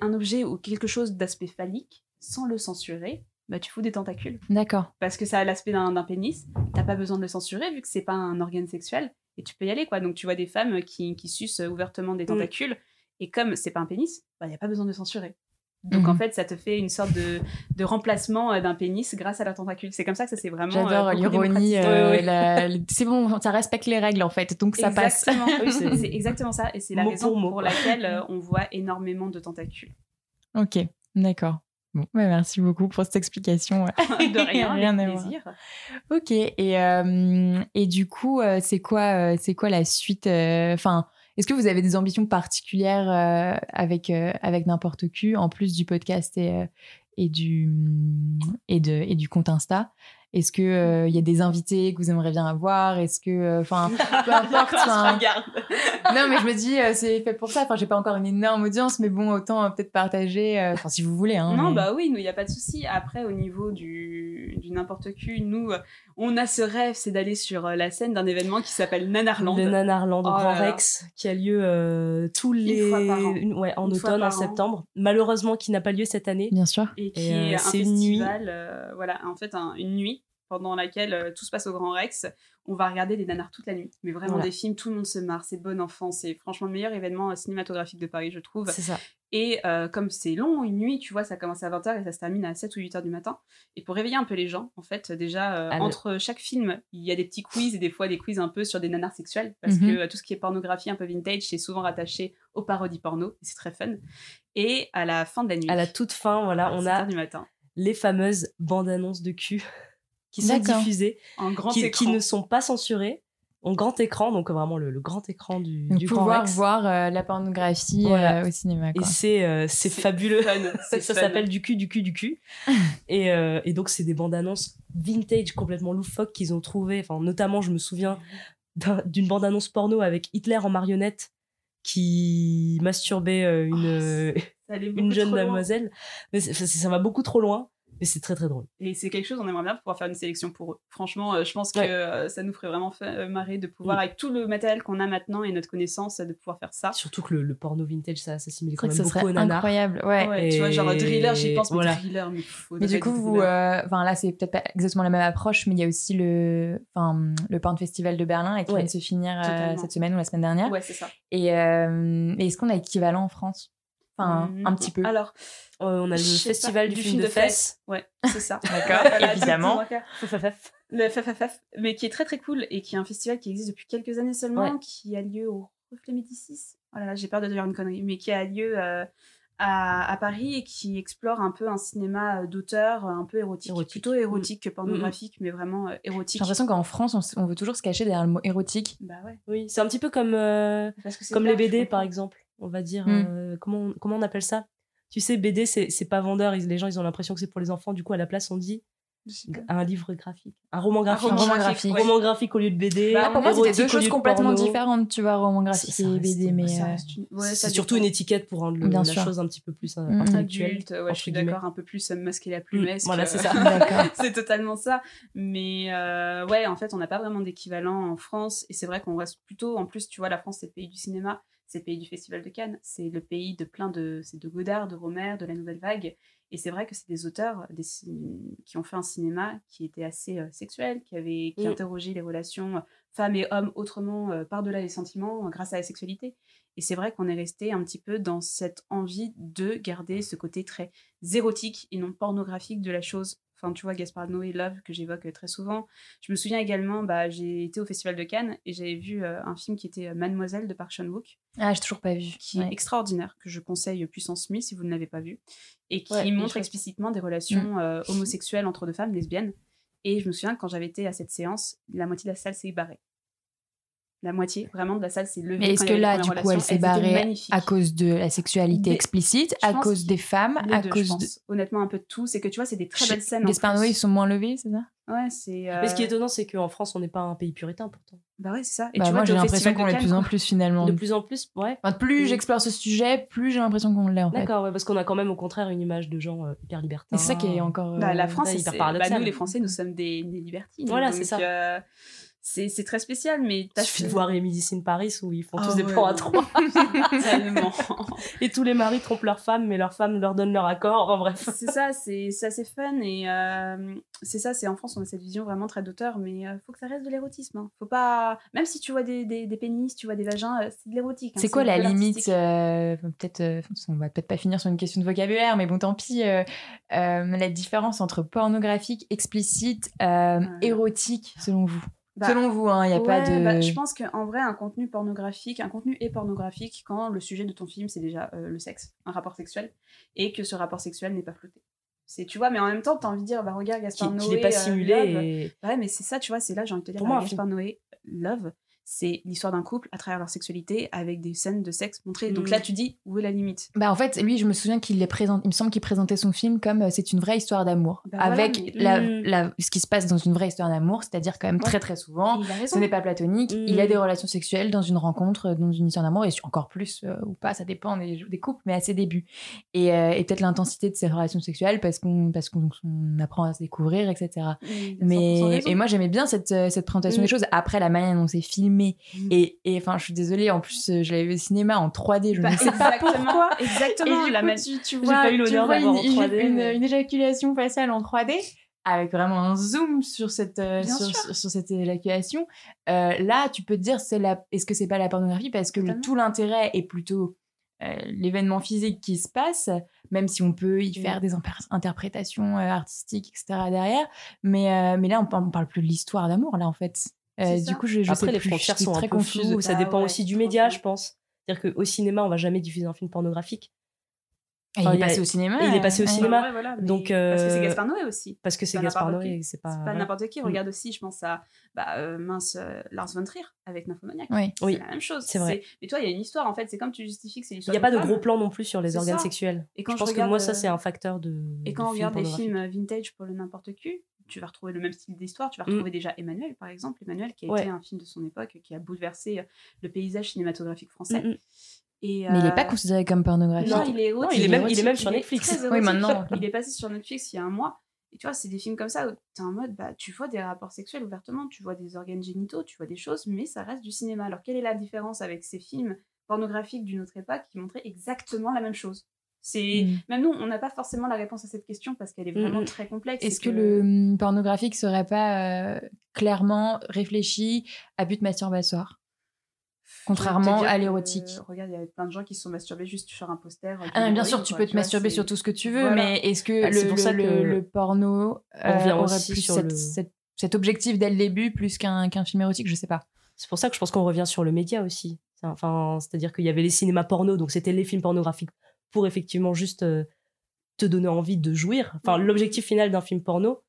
un objet ou quelque chose d'aspect phallique sans le censurer? Bah, tu fous des tentacules d'accord. parce que ça a l'aspect d'un pénis. T'as pas besoin de le censurer vu que c'est pas un organe sexuel et tu peux y aller quoi. Donc tu vois des femmes qui, qui sucent ouvertement des tentacules et comme c'est pas un pénis, il n'y a pas besoin de censurer. Donc Mhm. en fait, ça te fait une sorte de, de remplacement euh, d'un pénis grâce à la tentacule. C'est comme ça que ça s'est vraiment. J'adore euh, beaucoup l'ironie. euh, la- C'est bon, ça respecte les règles en fait, donc ça passe. Exactement. Oui, c'est- c'est exactement ça. Et c'est la Mot raison pour mot, pour quoi. laquelle euh, on voit énormément de tentacules. Ok, d'accord. Bon, ouais, merci beaucoup pour cette explication. de rien, Rien avec à voir. plaisir. Ok, et, euh, et du coup, c'est quoi, c'est quoi la suite euh, Enfin, est-ce que vous avez des ambitions particulières euh, avec euh, avec n'importe qui en plus du podcast et euh, et du et de et du compte Insta? Est-ce que euh, il y a des invités que vous aimeriez bien avoir? Est-ce que, euh, enfin, peu importe. enfin, non, mais je me dis, euh, c'est fait pour ça. Enfin, j'ai pas encore une énorme audience, mais bon, autant euh, peut-être partager. euh, Enfin, si vous voulez. Hein, Non, mais- bah oui, nous, il n'y a pas de souci. Après, au niveau du, du n'importe qui, nous, euh, on a ce rêve, c'est d'aller sur euh, la scène d'un événement qui s'appelle Nanarland. Le Nanarland Oh Grand. Rex qui a lieu euh, tous les fois par an. une- ouais, en Une automne, en an. septembre. Malheureusement, qui n'a pas lieu cette année. Bien sûr. et qui Et, euh, est un une nuit. festival, euh, voilà, en fait, un- une nuit pendant laquelle euh, tout se passe au Grand Rex. On va regarder des nanars toute la nuit. Mais vraiment Voilà. des films, tout le monde se marre, c'est bon enfant. C'est franchement le meilleur événement euh, cinématographique de Paris, je trouve. C'est ça. Et euh, comme c'est long, une nuit, tu vois, ça commence à 20h et ça se termine à 7 ou 8h du matin. Et pour réveiller un peu les gens, en fait, déjà, euh, Ah, entre chaque film, il y a des petits quiz et des fois des quiz un peu sur des nanars sexuels. Parce Mhm. que euh, tout ce qui est pornographie un peu vintage, c'est souvent rattaché aux parodies porno. C'est très fun. Et à la fin de la nuit, À la toute fin, voilà, on 7h a du matin, les fameuses bandes annonces de cul qui sont diffusées, en grand qui, écran. qui ne sont pas censurées, en grand écran, donc vraiment le, le grand écran du, Donc, du Grand pouvoir Rex. voir euh, la pornographie Voilà. euh, au cinéma. Et c'est euh, c'est fabuleux. fun, Ça, s'appelle du cul, du cul, du cul. et, euh, et donc, c'est des bandes annonces vintage complètement loufoques qu'ils ont trouvées. Enfin, notamment, je me souviens d'un- d'une bande annonce porno avec Hitler en marionnette qui masturbait euh, une, beaucoup jeune demoiselle. Mais ça va beaucoup trop loin. Mais c'est très très drôle. Et c'est quelque chose, on aimerait bien pouvoir faire une sélection pour eux. Franchement, euh, je pense que Ouais. euh, ça nous ferait vraiment fa- euh, marrer de pouvoir, Mm. avec tout le matériel qu'on a maintenant et notre connaissance, de pouvoir faire ça. Surtout que le, le porno vintage, ça s'assimile quand que même ce beaucoup serait au nanar. incroyable. Ouais. Ouais, tu vois, genre thriller, j'y pense, mais voilà. thriller, mais faut Mais du coup, vous, euh, enfin là, c'est peut-être pas exactement la même approche, mais il y a aussi le, enfin, le Porn Festival de Berlin et qui Ouais, vient de se finir euh, cette semaine ou la semaine dernière. Ouais, c'est ça. Et euh, et est-ce qu'on a équivalent en France? Enfin, Mm. un petit peu. Alors, Euh, on a le festival du, film de fesses. ouais, c'est ça. D'accord, évidemment. le FFFF, mais qui est très très cool et qui est un festival qui existe depuis quelques années seulement, Ouais. qui a lieu au Reflet Médicis. Oh là là, j'ai peur de dire une connerie, mais qui a lieu euh, à, à Paris et qui explore un peu un cinéma euh, d'auteur, un peu érotique. Érotique. Plutôt érotique que pornographique, mais vraiment euh, J'ai érotique. l'impression qu'en France, on, veut toujours se cacher derrière le mot érotique. Bah ouais. Oui, c'est un petit peu comme, euh, Parce que c'est comme clair, les BD, par exemple. On va dire. Mm. euh, comment, on- comment on appelle ça? Tu sais, BD, c'est c'est pas vendeur. ils- Les gens, ils ont l'impression que c'est pour les enfants. Du coup, à la place, on dit un livre graphique. Un roman graphique. roman graphique, Un roman graphique au lieu de BD. Bah, Ah, pour moi, c'était deux choses complètement porno. différentes, tu vois, roman graphique et reste- BD, mais euh, ouais, c'est surtout une étiquette pour rendre Bien la sûr. chose un petit peu plus euh, Mm. intellectuelle. adulte, ouais, je suis d'accord, un peu plus masqué la Mm, plumesque. voilà, c'est ça. c'est totalement ça. Mais euh, ouais, en fait, on n'a pas vraiment d'équivalent en France. Et c'est vrai qu'on reste plutôt. En plus, tu vois, la France, c'est le pays du cinéma. C'est le pays du Festival de Cannes. C'est le pays de plein de. C'est de Godard, de Romer, de la Nouvelle Vague. Et c'est vrai que c'est des auteurs des, qui ont fait un cinéma qui était assez euh, sexuel, qui, avait, qui Mm. interrogeait les relations euh, femmes et hommes autrement, euh, par-delà les sentiments, grâce à la sexualité. Et c'est vrai qu'on est resté un petit peu dans cette envie de garder ce côté très érotique et non pornographique de la chose. Enfin, tu vois, Gaspard Noé, Love, que j'évoque très souvent. Je me souviens également, bah, j'ai été au Festival de Cannes et j'avais vu euh, un film qui était euh, Mademoiselle de Park Chan-wook, Ah, j'ai toujours pas vu. qui est extraordinaire, que je conseille puissance 1000 si vous ne l'avez pas vu, et qui Ouais, montre explicitement des relations euh, homosexuelles entre deux femmes lesbiennes. Et je me souviens que quand j'avais été à cette séance, la moitié de la salle s'est barrée. La moitié, vraiment, de la salle s'est levée. Mais est-ce que là, les du coup, elle s'est barrée à cause de la sexualité Des- explicite, je à cause des femmes, Les à deux, je cause de. pense. Honnêtement, un peu de tout. C'est que tu vois, c'est des très belles scènes. plus. Noé, ils sont moins levés, c'est ça? Ouais, c'est. euh, Mais ce qui est étonnant, c'est qu'en France, on n'est pas un pays puritain pourtant. Bah ouais, c'est ça. Et Bah, tu Moi, vois, j'ai l'impression qu'on l'est de plus en plus finalement. De plus en plus, ouais. Enfin, plus j'explore ce sujet, plus j'ai l'impression qu'on l'est en fait. D'accord, ouais, parce qu'on a quand même au contraire une image de gens euh, hyper libertins. C'est ça qui est encore. Bah, la euh, France, c'est hyper c'est- paradoxal. bah, nous, les Français, nous sommes des, des libertines. Voilà, c'est ça. C'est c'est très spécial, mais Il t'as suffit de voir Emily in Paris où ils font Ah tous des ouais, plans à trois. Tellement. Et tous les maris trompent leurs femmes, mais leurs femmes leur donnent leur accord. Enfin bref. c'est ça, c'est c'est assez fun et euh, c'est ça, c'est en France, on a cette vision vraiment très d'auteur, mais euh, faut que ça reste de l'érotisme. hein. Faut pas, même si tu vois des, des, des pénis, tu vois des vagins, euh, c'est de l'érotique. hein, C'est quoi la limite euh, Peut-être, euh, on va peut-être pas finir sur une question de vocabulaire, mais bon, tant pis. euh, euh, la différence entre pornographique, explicite, euh, Ouais. érotique, selon vous? Bah, Selon vous, hein, il n'y a pas Ouais, de. bah, je pense qu'en vrai, un contenu pornographique, un contenu est pornographique quand le sujet de ton film, c'est déjà euh, le sexe, un rapport sexuel, et que ce rapport sexuel n'est pas flouté. C'est, tu vois, mais en même temps, t'as envie de dire, bah regarde, Gaspard Noé. qu'il n'est pas euh, simulé. Et... Ouais, mais c'est ça, tu vois, c'est là, j'ai envie de te dire, Pour bah, moi, un Gaspard Noé, Love, c'est l'histoire d'un couple à travers leur sexualité avec des scènes de sexe montrées. Donc Mm. là, tu dis où est la limite? Bah en fait, lui, je me souviens qu'il les présente. Il me semble qu'il présentait son film comme euh, c'est une vraie histoire d'amour, Bah voilà, avec mais- la, Mm. la- ce qui se passe dans une vraie histoire d'amour, c'est-à-dire quand même Ouais. très très souvent. Ce n'est pas platonique. Mm. Il a des relations sexuelles dans une rencontre, euh, dans une histoire d'amour, et encore plus euh, ou pas, ça dépend des, des couples, mais à ses débuts. Et, euh, et peut-être l'intensité de ces relations sexuelles parce qu'on parce qu'on on apprend à se découvrir, etc. Il a 100% Mais et moi j'aimais bien cette, cette présentation Mm. des choses. Après la manière dont c'est filmé Mm. et et enfin je suis désolée en plus euh, je l'avais vu au cinéma en 3D je Bah, ne sais pas pourquoi. Exactement. Et du la coup, tu, tu vois, pas eu l'honneur d'avoir en 3D, une- mais- une éjaculation faciale en 3D avec vraiment un zoom sur cette euh, sur, sûr. sur- sur cette éjaculation. Euh, là, tu peux te dire c'est la est-ce que c'est pas la pornographie? Parce que le- tout l'intérêt est plutôt euh, l'événement physique qui se passe, même si on peut y faire des interprétations euh, artistiques, etc. derrière. Mais, euh, mais là, on parle, on parle plus de l'histoire d'amour, là, en fait. Euh, du coup, je, je Après, sais les plus, frontières sont un très peu confuse. floues. Ça Ah dépend ouais, aussi du média, je pense. C'est-à-dire qu'au cinéma, on va jamais diffuser un film pornographique. Et Enfin, il il est a- passé au cinéma. il est passé au cinéma. Ouais, voilà, mais Donc, Parce que c'est euh, Gaspard Noé aussi. Parce que c'est Gaspard Noé c'est pas. C'est pas voilà. n'importe qui. Mm. Regarde aussi, je pense à bah, euh, mince euh, Lars von Trier avec Nymphomaniac. Oui. Oui, c'est la même chose. c'est vrai. Mais toi, il y a une histoire en fait. C'est comme tu justifies que c'est Il l'histoire. n'y a pas de gros plans non plus sur les organes ça. sexuels. Et quand je je pense que moi, ça, c'est un facteur de. Et quand de on film regarde des films vintage pour le n'importe qui, tu vas retrouver le même style d'histoire. Tu vas Mm. retrouver déjà Emmanuel, par exemple. Emmanuel, qui a Ouais. été un film de son époque, qui a bouleversé euh, le paysage cinématographique français. Mm, mm. Et, Mais il n'est euh, pas considéré comme pornographique. Non, il est Non, érotique. il est même- il est même érotique, sur Netflix. Oui, maintenant. Il est passé sur Netflix il y a un mois. Et tu vois, c'est des films comme ça où t'es en mode, bah, tu vois des rapports sexuels ouvertement, tu vois des organes génitaux, tu vois des choses, mais ça reste du cinéma. Alors, quelle est la différence avec ces films pornographiques d'une autre époque qui montraient exactement la même chose? C'est Mm. Même nous, on n'a pas forcément la réponse à cette question parce qu'elle est vraiment Mm, mm. très complexe. Est-ce que le hum, pornographique serait pas euh, clairement réfléchi à but masturbatoire Contrairement à que, l'érotique. Regarde, il y a plein de gens qui se sont masturbés juste sur un poster. euh, Ah, bien sûr, tu quoi, peux te vois, masturber sur tout ce que tu veux, Voilà. mais est-ce que Bah, le, pour ça le- que le porno euh, revient aurait aussi plus sur cette- le- cette- cet objectif dès le début plus qu'un qu'un film érotique Je sais pas. C'est pour ça que je pense qu'on revient sur le média aussi. Enfin, c'est-à-dire qu'il y avait les cinémas porno, donc c'était les films pornographiques pour effectivement juste euh, te donner envie de jouir. Enfin, l'objectif final d'un film porno,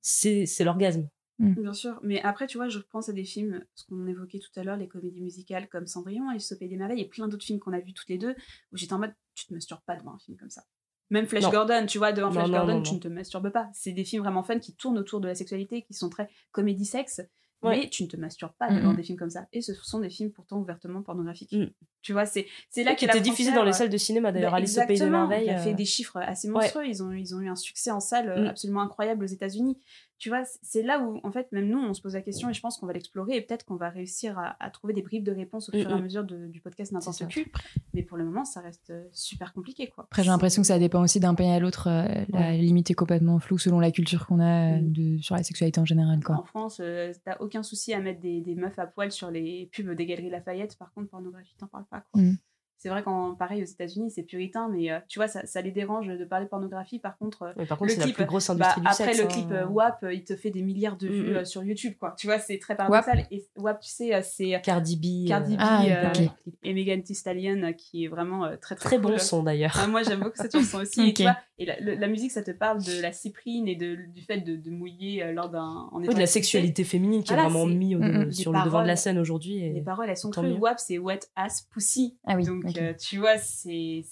c'est l'orgasme. Bien sûr, mais après, tu vois, je pense à des films, ce qu'on évoquait tout à l'heure, les comédies musicales comme Cendrillon, Alice au Pays des Merveilles, et plein d'autres films qu'on a vus toutes les deux, où j'étais en mode, tu te masturbes pas devant un film comme ça. Même Flash Non. Gordon, tu vois, devant Non, Flash non, Gordon, non, tu non. ne te masturbes pas. C'est des films vraiment fun qui tournent autour de la sexualité, qui sont très comédie-sexe, Ouais. mais tu ne te masturbes pas Mhm. devant des films comme ça. Et ce sont des films pourtant ouvertement pornographiques. Mhm. Tu vois, c'est c'est là qui était diffusé dans les euh, salles de cinéma d'ailleurs. bah, Alice au Pays des. Merveilles. Il a fait euh, des chiffres assez monstrueux. Ils, ont, ils ont eu un succès en salle euh, Mm. absolument incroyable aux États-Unis. Tu vois, c'est là où, en fait, même nous, on se pose la question et je pense qu'on va l'explorer et peut-être qu'on va réussir à, à trouver des bribes de réponses au Mm, fur et à mm. mesure de- du podcast N'importe ça. Q. Mais pour le moment, ça reste euh, super compliqué, quoi. Après, j'ai l'impression que ça dépend aussi d'un pays à l'autre. euh, La limite est complètement floue selon la culture qu'on a euh, Mm. de, sur la sexualité en général. En Quoi. France, euh, t'as aucun souci à mettre des, des meufs à poil sur les pubs des galeries Lafayette. Par contre, pornographie, t'en parles pas. Quoi. Mm. C'est vrai qu'en pareil aux États-Unis, c'est puritain, mais euh, tu vois, ça, ça les dérange de parler de pornographie. Par contre, euh, par contre, le c'est la clip, plus grosse bah, industrie du après sexe. le clip WAP, euh, il te fait des milliards de vues Mm, mm. euh, sur YouTube, quoi. Tu vois, c'est très paradoxal. Et WAP, tu sais, c'est Cardi B. Cardi B Ah, euh, ok. et Megan Thee Stallion, qui est vraiment très très, Très cool. bon son d'ailleurs. Ah, moi, j'aime beaucoup cette chanson aussi. Et, Ok. tu vois, et la, le- la musique, ça te parle de la cyprine et de, du fait de, de mouiller lors d'un. en Oui, de la sexualité féminine qui est vraiment mise Mm, mm. sur le devant de la scène aujourd'hui. et- Les paroles, elles sont crues. WAP, c'est wet ass pussy. Ah oui, Donc, euh, tu vois, c'est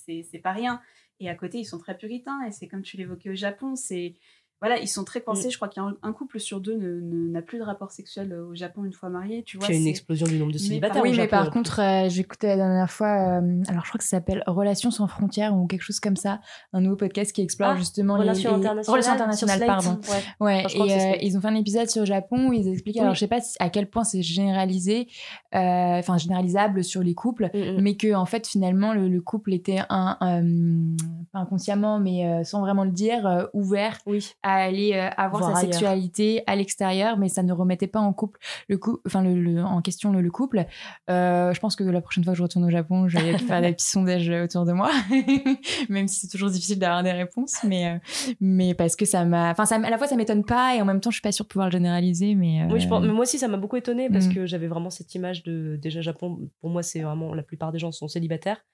pas rien. Et à côté, ils sont très puritains. Et c'est comme tu l'évoquais au Japon, c'est. Voilà, ils sont très Mm. coincés. Je crois qu'un un couple sur deux ne- ne- n'a plus de rapport sexuel euh, au Japon une fois marié. Tu vois, il y a une explosion du nombre de célibataires. par- au oui, mais Japon, par contre, euh, j'écoutais la dernière fois, euh, alors je crois que ça s'appelle Relations sans frontières ou quelque chose comme ça, un nouveau podcast qui explore Ah, justement les- Relations les internationales. relations internationales, pardon. Ouais. Enfin, et euh, ils ont fait un épisode sur le Japon où ils expliquent, alors je sais pas si- à quel point c'est généralisé, euh, enfin généralisable sur les couples, Mm, mm. mais que en fait finalement le, le couple était un, un- pas inconsciemment, mais euh, sans vraiment le dire, euh, ouvert Oui. à aller euh, avoir Voir sa ailleurs. sexualité à l'extérieur, mais ça ne remettait pas en couple le coup, enfin le, le- en question le, le couple. Euh, je pense que la prochaine fois que je retourne au Japon, je vais faire des petits sondages autour de moi, même si c'est toujours difficile d'avoir des réponses, mais euh, mais parce que ça m'a, enfin à la fois ça m'étonne pas et en même temps je suis pas sûre de pouvoir le généraliser, mais Oui, je pense, mais moi aussi, ça m'a beaucoup étonnée parce Mm. que j'avais vraiment cette image de. Déjà, Japon, pour moi, c'est vraiment. La plupart des gens sont célibataires.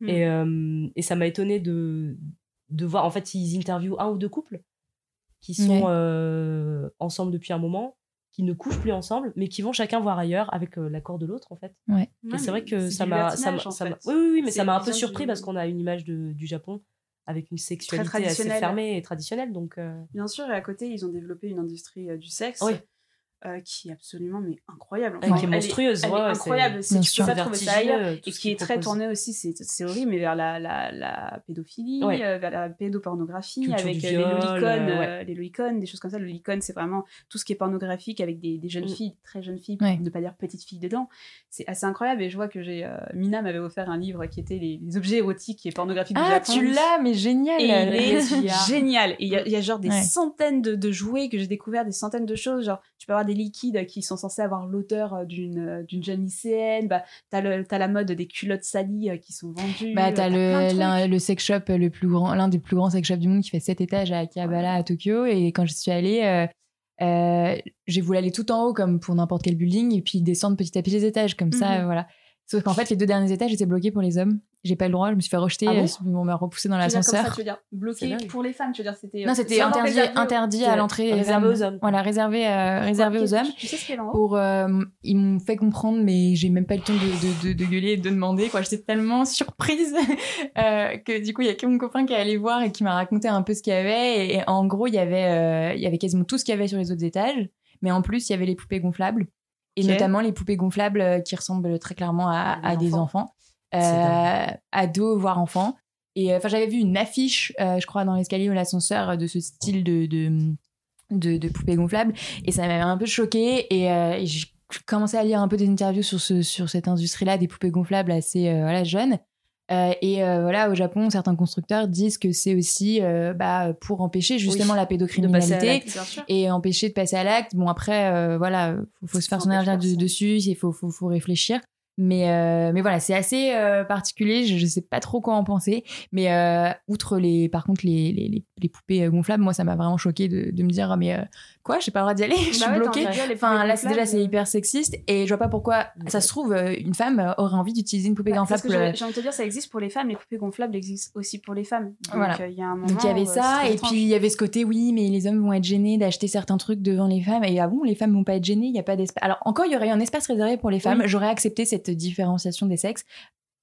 Mm. Et, et ça m'a étonnée de, de voir. En fait, ils interviewent un ou deux couples qui sont Ouais. euh, ensemble depuis un moment, qui ne couchent plus ensemble, mais qui vont chacun voir ailleurs avec euh, l'accord de l'autre, en fait. Ouais. Et c'est vrai que ça m'a. Oui, oui, oui, mais ça m'a un peu surpris du- parce qu'on a une image de- du Japon avec une sexualité assez traditionnelle. fermée et traditionnelle. Donc, euh, Bien sûr, et à côté, ils ont développé une industrie euh, du sexe Oui. Euh, qui est absolument mais incroyable. Elle qui est elle monstrueuse, elle est ouais, ouais, incroyable. c'est- tu peux pas trouver ça ailleurs. Et qui est très proposent. tourné aussi, c'est c'est horrible, mais vers la, la, la pédophilie, Ouais. euh, vers la pédopornographie, Culture avec euh, viol, les lolicones, euh, ouais. les lolicones, des choses comme ça. Le lolicon, c'est vraiment tout ce qui est pornographique avec des, des jeunes Mm. filles, très jeunes filles, Ouais. pour ne pas dire petites filles dedans. C'est assez incroyable. Et je vois que j'ai euh, Mina m'avait offert un livre qui était les, les objets érotiques et pornographiques du Ah, Japon. tu l'as, mais génial. Et il est génial. Et il y, a- a genre des Ouais. centaines de, de jouets que j'ai découvert, des centaines de choses. Genre, tu peux avoir des liquides qui sont censés avoir l'odeur euh, d'une euh, d'une jeune lycéenne. Bah, t'as la mode des culottes salies euh, qui sont vendues. Bah, t'as le, le sex shop le plus grand, l'un des plus grands sex shops du monde qui fait 7 étages à Akihabara à Tokyo. Et quand je suis allée, euh, euh, j'ai voulu aller tout en haut comme pour n'importe quel building et puis descendre petit à petit les étages comme ça, Mhm. euh, voilà. Sauf qu'en fait, les deux derniers étages étaient bloqués pour les hommes. J'ai pas le droit, je me suis fait rejeter, Ah bon euh, on m'a repoussé dans l'ascenseur. tu veux dire bloqué pour les femmes, tu veux dire c'était. euh, Non, c'était interdit, interdit à l'entrée. réservé aux hommes. Voilà, réservé, euh, réservé aux hommes. Tu, sais ce qu'il y a en Pour, euh, ils m'ont fait comprendre, mais j'ai même pas eu le temps de, de, de, de gueuler et de demander. Quoi. J'étais tellement surprise euh, que du coup, il y a que mon copain qui est allé voir et qui m'a raconté un peu ce qu'il y avait. Et, en gros, il y avait, il y avait quasiment tout ce qu'il y avait sur les autres étages. Mais en plus, il y avait les poupées gonflables. Et notamment les poupées gonflables euh, qui ressemblent très clairement à, des enfants. Euh, ados, voire enfants. Et euh, enfin, j'avais vu une affiche, euh, je crois, dans l'escalier ou l'ascenseur de ce style de, de, de, de poupées gonflables. Et ça m'avait un peu choquée. Et, euh, et j'ai commencé à lire un peu des interviews sur, ce, sur cette industrie-là, des poupées gonflables assez voilà, jeunes. Euh, et euh, voilà, au Japon, certains constructeurs disent que c'est aussi euh, bah, pour empêcher justement Oui, la pédocriminalité et empêcher de passer à l'acte. Bon, après, euh, voilà, faut, faut se faire son personne. dessus, il faut, faut, faut réfléchir. Mais, euh, mais voilà, c'est assez euh, particulier, je, je sais pas trop quoi en penser. Mais euh, outre les, par contre, les, les, les, poupées gonflables, moi, ça m'a vraiment choqué de, de me dire, ah, mais quoi, j'ai pas le droit d'y aller, je suis Bah ouais, bloquée. Enfin, là, c'est déjà, c'est hyper sexiste. Et je vois pas pourquoi, ça se trouve, une femme aurait envie d'utiliser une poupée Bah, gonflable. ce que j'ai envie de te dire, ça existe pour les femmes, les poupées gonflables existent aussi pour les femmes. Donc Voilà. il y a un moment. Donc il y avait ça, et puis il y avait ce côté, oui, mais les hommes vont être gênés d'acheter certains trucs devant les femmes. Et ah bon, les femmes vont pas être gênées, il n'y a pas d'espace. Alors encore, il y aurait un espace réservé pour les femmes. J'aurais accepté cette différenciation des sexes,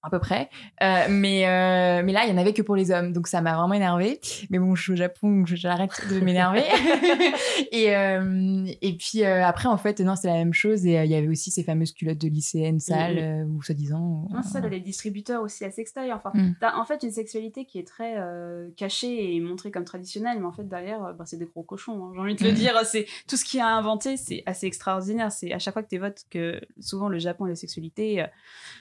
à peu près. Euh, mais, euh, mais là, il y en avait que pour les hommes, donc ça m'a vraiment énervé. Mais bon, je suis au Japon, j'arrête de m'énerver. et, euh, et puis après, en fait, non, c'est la même chose. Et il y avait aussi ces fameuses culottes de lycéennes sales, ou soi-disant. Non, ça, les distributeurs aussi à sextoy. Enfin, Mm. t'as en fait une sexualité qui est très cachée et montrée comme traditionnelle, mais en fait derrière, bah, c'est des gros cochons. hein. J'ai envie de te le Mm. dire, c'est tout ce qu'il a inventé, c'est assez extraordinaire. C'est à chaque fois que tu évoques que souvent le Japon et la sexualité,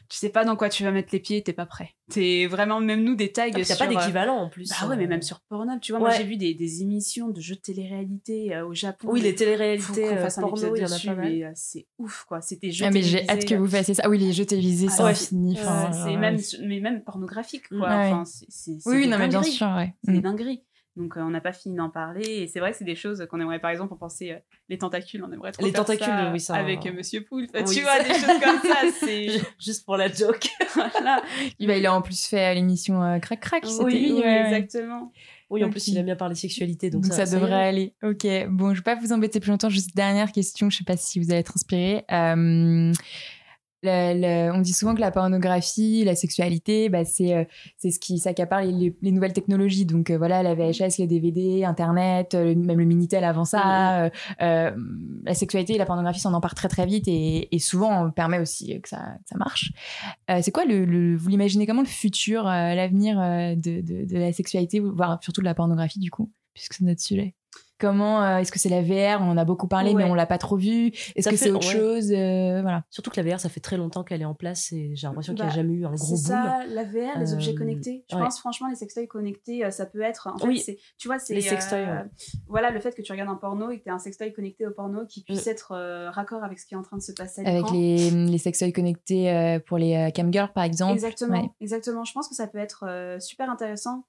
tu sais pas dans quoi tu vas mettre les pieds, t'es pas prêt. T'es vraiment même nous des tags. Ah, sur, pas euh, d'équivalent en plus. Bah ouais, mais euh, même sur Pornhub, tu vois, moi j'ai vu des, des émissions de jeux de télé-réalité euh, au Japon. Oui, les téléréalités euh, porno, il y en a dessus, pas mal. mais euh, c'est ouf quoi. C'était jeux Ah, mais j'ai hâte que vous fassiez ça. Ah oui, les jeux télévisés, Ah c'est ouais. infini. c'est ouais. même, mais même pornographique, quoi. Ouais. Enfin, c'est, c'est, c'est Oui, oui, des non, mais bien sûr, ouais. C'est des Mm. dingueries. Donc, euh, on n'a pas fini d'en parler. Et c'est vrai que c'est des choses qu'on aimerait, par exemple, on pensait euh, les tentacules, on aimerait trop Les faire tentacules, ça oui, ça- Avec euh, Monsieur Poulpe. Oui, tu vois, des choses comme ça. C'est. Juste pour la joke. voilà. Il, a en plus fait à l'émission euh, Crac Crac. c'était Oui, lui, oui, exactement. Oui, en plus, il aime bien parler sexualité, donc, Donc, ça, ça, devrait aller. Ok, bon, je vais pas vous embêter plus longtemps. Juste dernière question, je sais pas si vous allez être inspiré. Le- le- on dit souvent que la pornographie, la sexualité, bah, c'est euh, c'est ce qui s'accapare les, les- les nouvelles technologies. Donc euh, voilà, la VHS, les DVD, Internet, euh, même le Minitel avant ça. la sexualité et la pornographie s'en emparent très très vite et, et souvent on permet aussi que ça, que ça marche. C'est quoi le, le- vous l'imaginez comment le futur, l'avenir de, de, de la sexualité, voire surtout de la pornographie du coup, puisque c'est notre sujet? Comment euh, est-ce que c'est la VR On en a beaucoup parlé, mais on l'a pas trop vu. Est-ce que fait- c'est autre ouais. chose Euh, Voilà. Surtout que la VR, ça fait très longtemps qu'elle est en place et j'ai l'impression qu'il n'y Bah, a jamais eu un gros C'est boom. ça, la VR, les objets Euh, connectés. Je ouais. pense franchement, les sextoys connectés, ça peut être. En fait, Oui. c'est, tu vois, c'est Les sextoys, ouais. Voilà, le fait que tu regardes un porno et que tu as un sextoy connecté au porno qui puisse Mm. être euh, raccord avec ce qui est en train de se passer à Avec l'écran. les, les sextoys connectés euh, pour les euh, camgirls par exemple. Exactement, Ouais. exactement. Je pense que ça peut être euh, super intéressant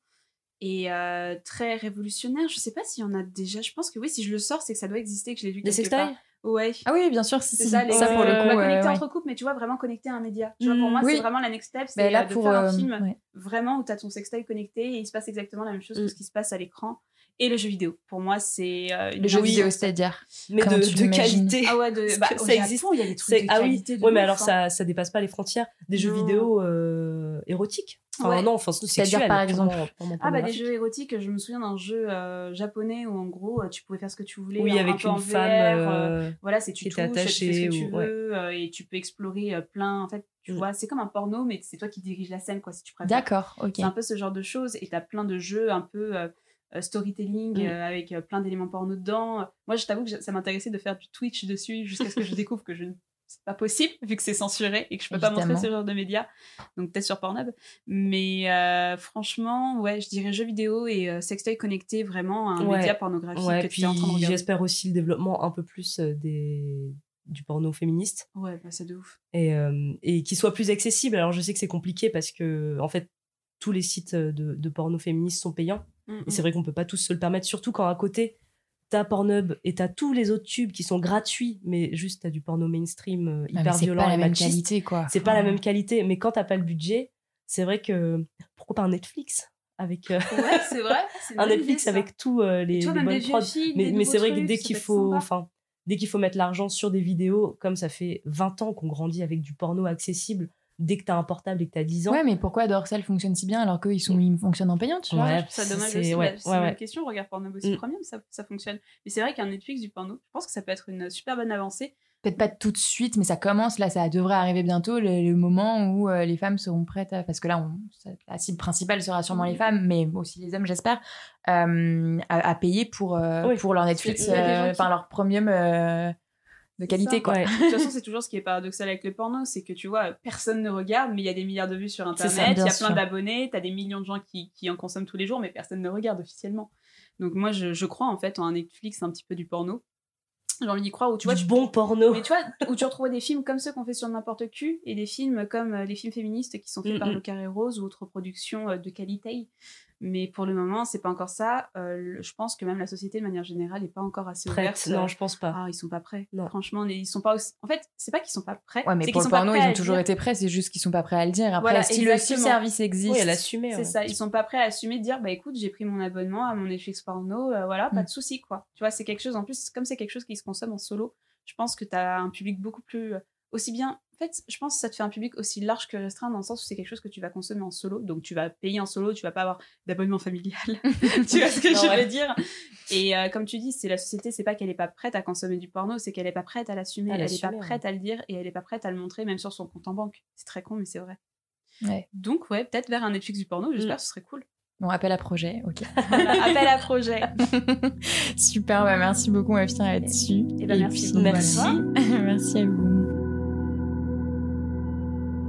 et euh, très révolutionnaire. Je sais pas s'il y en a déjà. Je pense que oui, si je le sors, c'est que ça doit exister, que je l'ai vu Des quelque sextoys part. Ouais. Ah oui, bien sûr, C'est si. ça, les, ça pour le euh, coup. connecté ouais. entre couples, mais tu vois, vraiment connecté à un média. Tu vois, pour moi, Mm, oui. c'est vraiment la next step, Ben c'est là, euh, de pour, faire un film ouais. vraiment où tu as ton sextoy connecté et il se passe exactement la même chose que Mm. ce qui se passe à l'écran. Et le jeu vidéo. Pour moi, c'est euh, Le jeu vidéo, c'est-à-dire Mais Comment de, qualité. Ah ouais, de, bah, ça Japon, existe. il y a des trucs de ah oui, qualité de ouais, mais alors hein. ça, ça dépasse pas les frontières. Des jeux Non. vidéo euh, érotiques. Enfin, Ouais. non, enfin, c'est C'est-à-dire, par exemple purement- purement Ah bah des jeux érotiques, je me souviens d'un jeu euh, japonais où en gros tu pouvais faire ce que tu voulais. Oui, un- un avec en une femme. euh, euh, voilà, c'est tu touches, tu fais ce que tu ou- veux et tu peux explorer plein. En fait, tu Mm. vois, c'est comme un porno, mais c'est toi qui dirige la scène, quoi, si tu préfères. D'accord, ok. C'est un peu ce genre de choses et t'as plein de jeux un peu euh, storytelling Mm. euh, avec euh, plein d'éléments porno dedans. Moi, je t'avoue que ça m'intéressait de faire du Twitch dessus jusqu'à ce que je découvre que je ne- c'est pas possible vu que c'est censuré et que je peux pas montrer ce genre de médias. Donc peut-être sur Pornhub. Mais euh, franchement, ouais, je dirais jeux vidéo et euh, sextoy connecté vraiment à un Ouais. média pornographique Ouais, que puis tu es en train de regarder. j'espère aussi le développement un peu plus euh, des, du porno féministe Ouais, bah, c'est de ouf. et, euh, et qu'il soit plus accessible. Alors je sais que c'est compliqué parce que en fait tous les sites de, de porno féministes sont payants Mm, et c'est vrai qu'on peut pas tous se le permettre, surtout quand à côté t'as Pornhub et t'as tous les autres tubes qui sont gratuits, mais juste t'as du porno mainstream euh, Ah, hyper c'est violent pas la et même machiste. qualité, quoi. C'est pas la même qualité, mais quand t'as pas le budget, c'est vrai que pourquoi pas un Netflix avec euh, Ouais, c'est vrai. c'est un Netflix idée, avec tous euh, les, les bonnes prods. Mais, mais c'est vrai que dès qu'il faut, enfin, dès qu'il faut mettre l'argent sur des vidéos, comme ça fait 20 ans qu'on grandit avec du porno accessible, dès que t'as un portable et que t'as 10 ans, Ouais, mais pourquoi Dorsal fonctionne si bien alors qu'eux, ils, sont, ils fonctionnent en payant, tu vois Ouais, Je trouve ça dommage c'est- aussi. ouais, c'est ouais, ouais. question. Regarde Pornhub aussi Mm. Premium, ça, ça fonctionne. Mais c'est vrai qu'un Netflix du porno, je pense que ça peut être une super bonne avancée. Peut-être pas tout de suite, mais ça commence, là, ça devrait arriver bientôt, le, le moment où euh, les femmes seront prêtes, à- parce que là, on, ça- la cible principale sera sûrement les femmes, mais aussi les hommes, j'espère, euh, à, à payer pour, euh, Oui. pour leur Netflix, euh, enfin leur premium euh, de qualité, ça. quoi. Ouais. De toute façon, c'est toujours ce qui est paradoxal avec le porno, c'est que tu vois, personne ne regarde, mais il y a des milliards de vues sur Internet, il y a sûr. plein d'abonnés, t'as des millions de gens qui, qui en consomment tous les jours, mais personne ne regarde officiellement. Donc moi, je, je crois en fait en un Netflix un petit peu du porno. J'ai envie d'y croire, où tu vois, du tu bon porno. Mais tu vois, où tu retrouves des films comme ceux qu'on fait sur n'importe qui, et des films comme euh, les films féministes qui sont faits Mm, par mm. Le Carré Rose ou autres productions euh, de qualité. Mais pour le moment, c'est pas encore ça. Euh, le- je pense que même la société, de manière générale, n'est pas encore assez Prête. ouverte. Non, je pense pas. Ah, ils sont pas prêts. Non. Franchement, ils sont pas aussi... En fait, c'est pas qu'ils sont pas prêts. Ouais, mais pour le porno, ils à ont toujours dire. été prêts, c'est juste qu'ils sont pas prêts à le dire. Après, Voilà, si le service existe. Oui, elle assumait. C'est ouais. ça, ils sont pas prêts à assumer de dire bah écoute, j'ai pris mon abonnement à mon Netflix porno, euh, voilà, pas Mm. de souci quoi. Tu vois, c'est quelque chose en plus, comme c'est quelque chose qui se consomme en solo, je pense que tu as un public beaucoup plus euh, aussi bien en fait, je pense que ça te fait un public aussi large que restreint dans le sens où c'est quelque chose que tu vas consommer en solo, donc tu vas payer en solo, tu vas pas avoir d'abonnement familial. tu vois ce que Non, je ouais. veux dire? Et euh, comme tu dis, c'est la société, c'est pas qu'elle est pas prête à consommer du porno, c'est qu'elle est pas prête à l'assumer, elle est pas prête à le dire et elle est pas prête à le montrer même sur son compte en banque. C'est très con mais c'est vrai. Ouais. Donc ouais, peut-être vers un Netflix du porno, j'espère, Mm. ce serait cool. Bon, appel à projet, ok. Voilà, appel à projet. Super, bah merci beaucoup, va finir là-dessus. Eh ben, merci puis, Merci. merci à vous.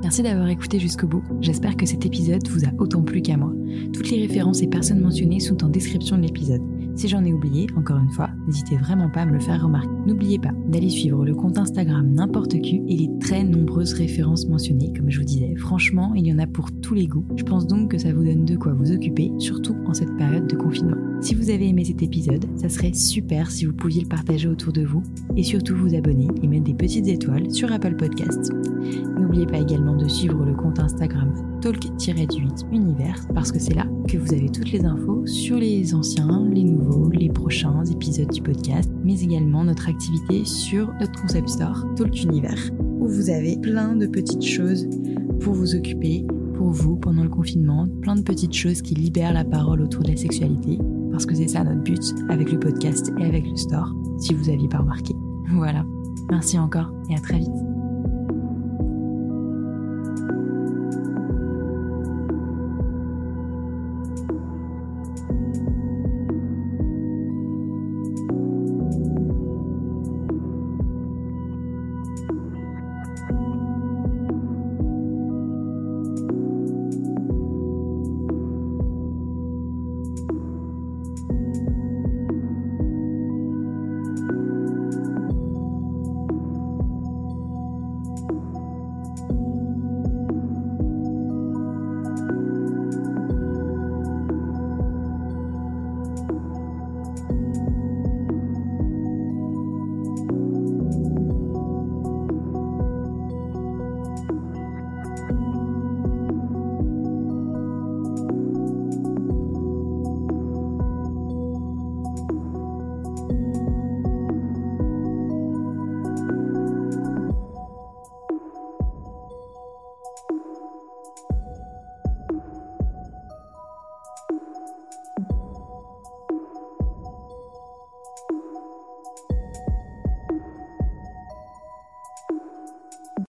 Merci d'avoir écouté jusqu'au bout. J'espère que cet épisode vous a autant plu qu'à moi. Toutes les références et personnes mentionnées sont en description de l'épisode. Si j'en ai oublié, encore une fois, n'hésitez vraiment pas à me le faire remarquer. N'oubliez pas d'aller suivre le compte Instagram n'importe qui et les très nombreuses références mentionnées, comme je vous disais. Franchement, il y en a pour tous les goûts. Je pense donc que ça vous donne de quoi vous occuper, surtout en cette période de confinement. Si vous avez aimé cet épisode, ça serait super si vous pouviez le partager autour de vous et surtout vous abonner et mettre des petites étoiles sur Apple Podcasts. N'oubliez pas également de suivre le compte Instagram talk-du8 univers parce que c'est là que vous avez toutes les infos sur les anciens, les nouveaux, les prochains épisodes du podcast, mais également notre activité sur notre concept store Talk Univers où vous avez plein de petites choses pour vous occuper, pour vous pendant le confinement, plein de petites choses qui libèrent la parole autour de la sexualité parce que c'est ça notre but avec le podcast et avec le store si vous aviez pas remarqué. Voilà. Merci encore et à très vite.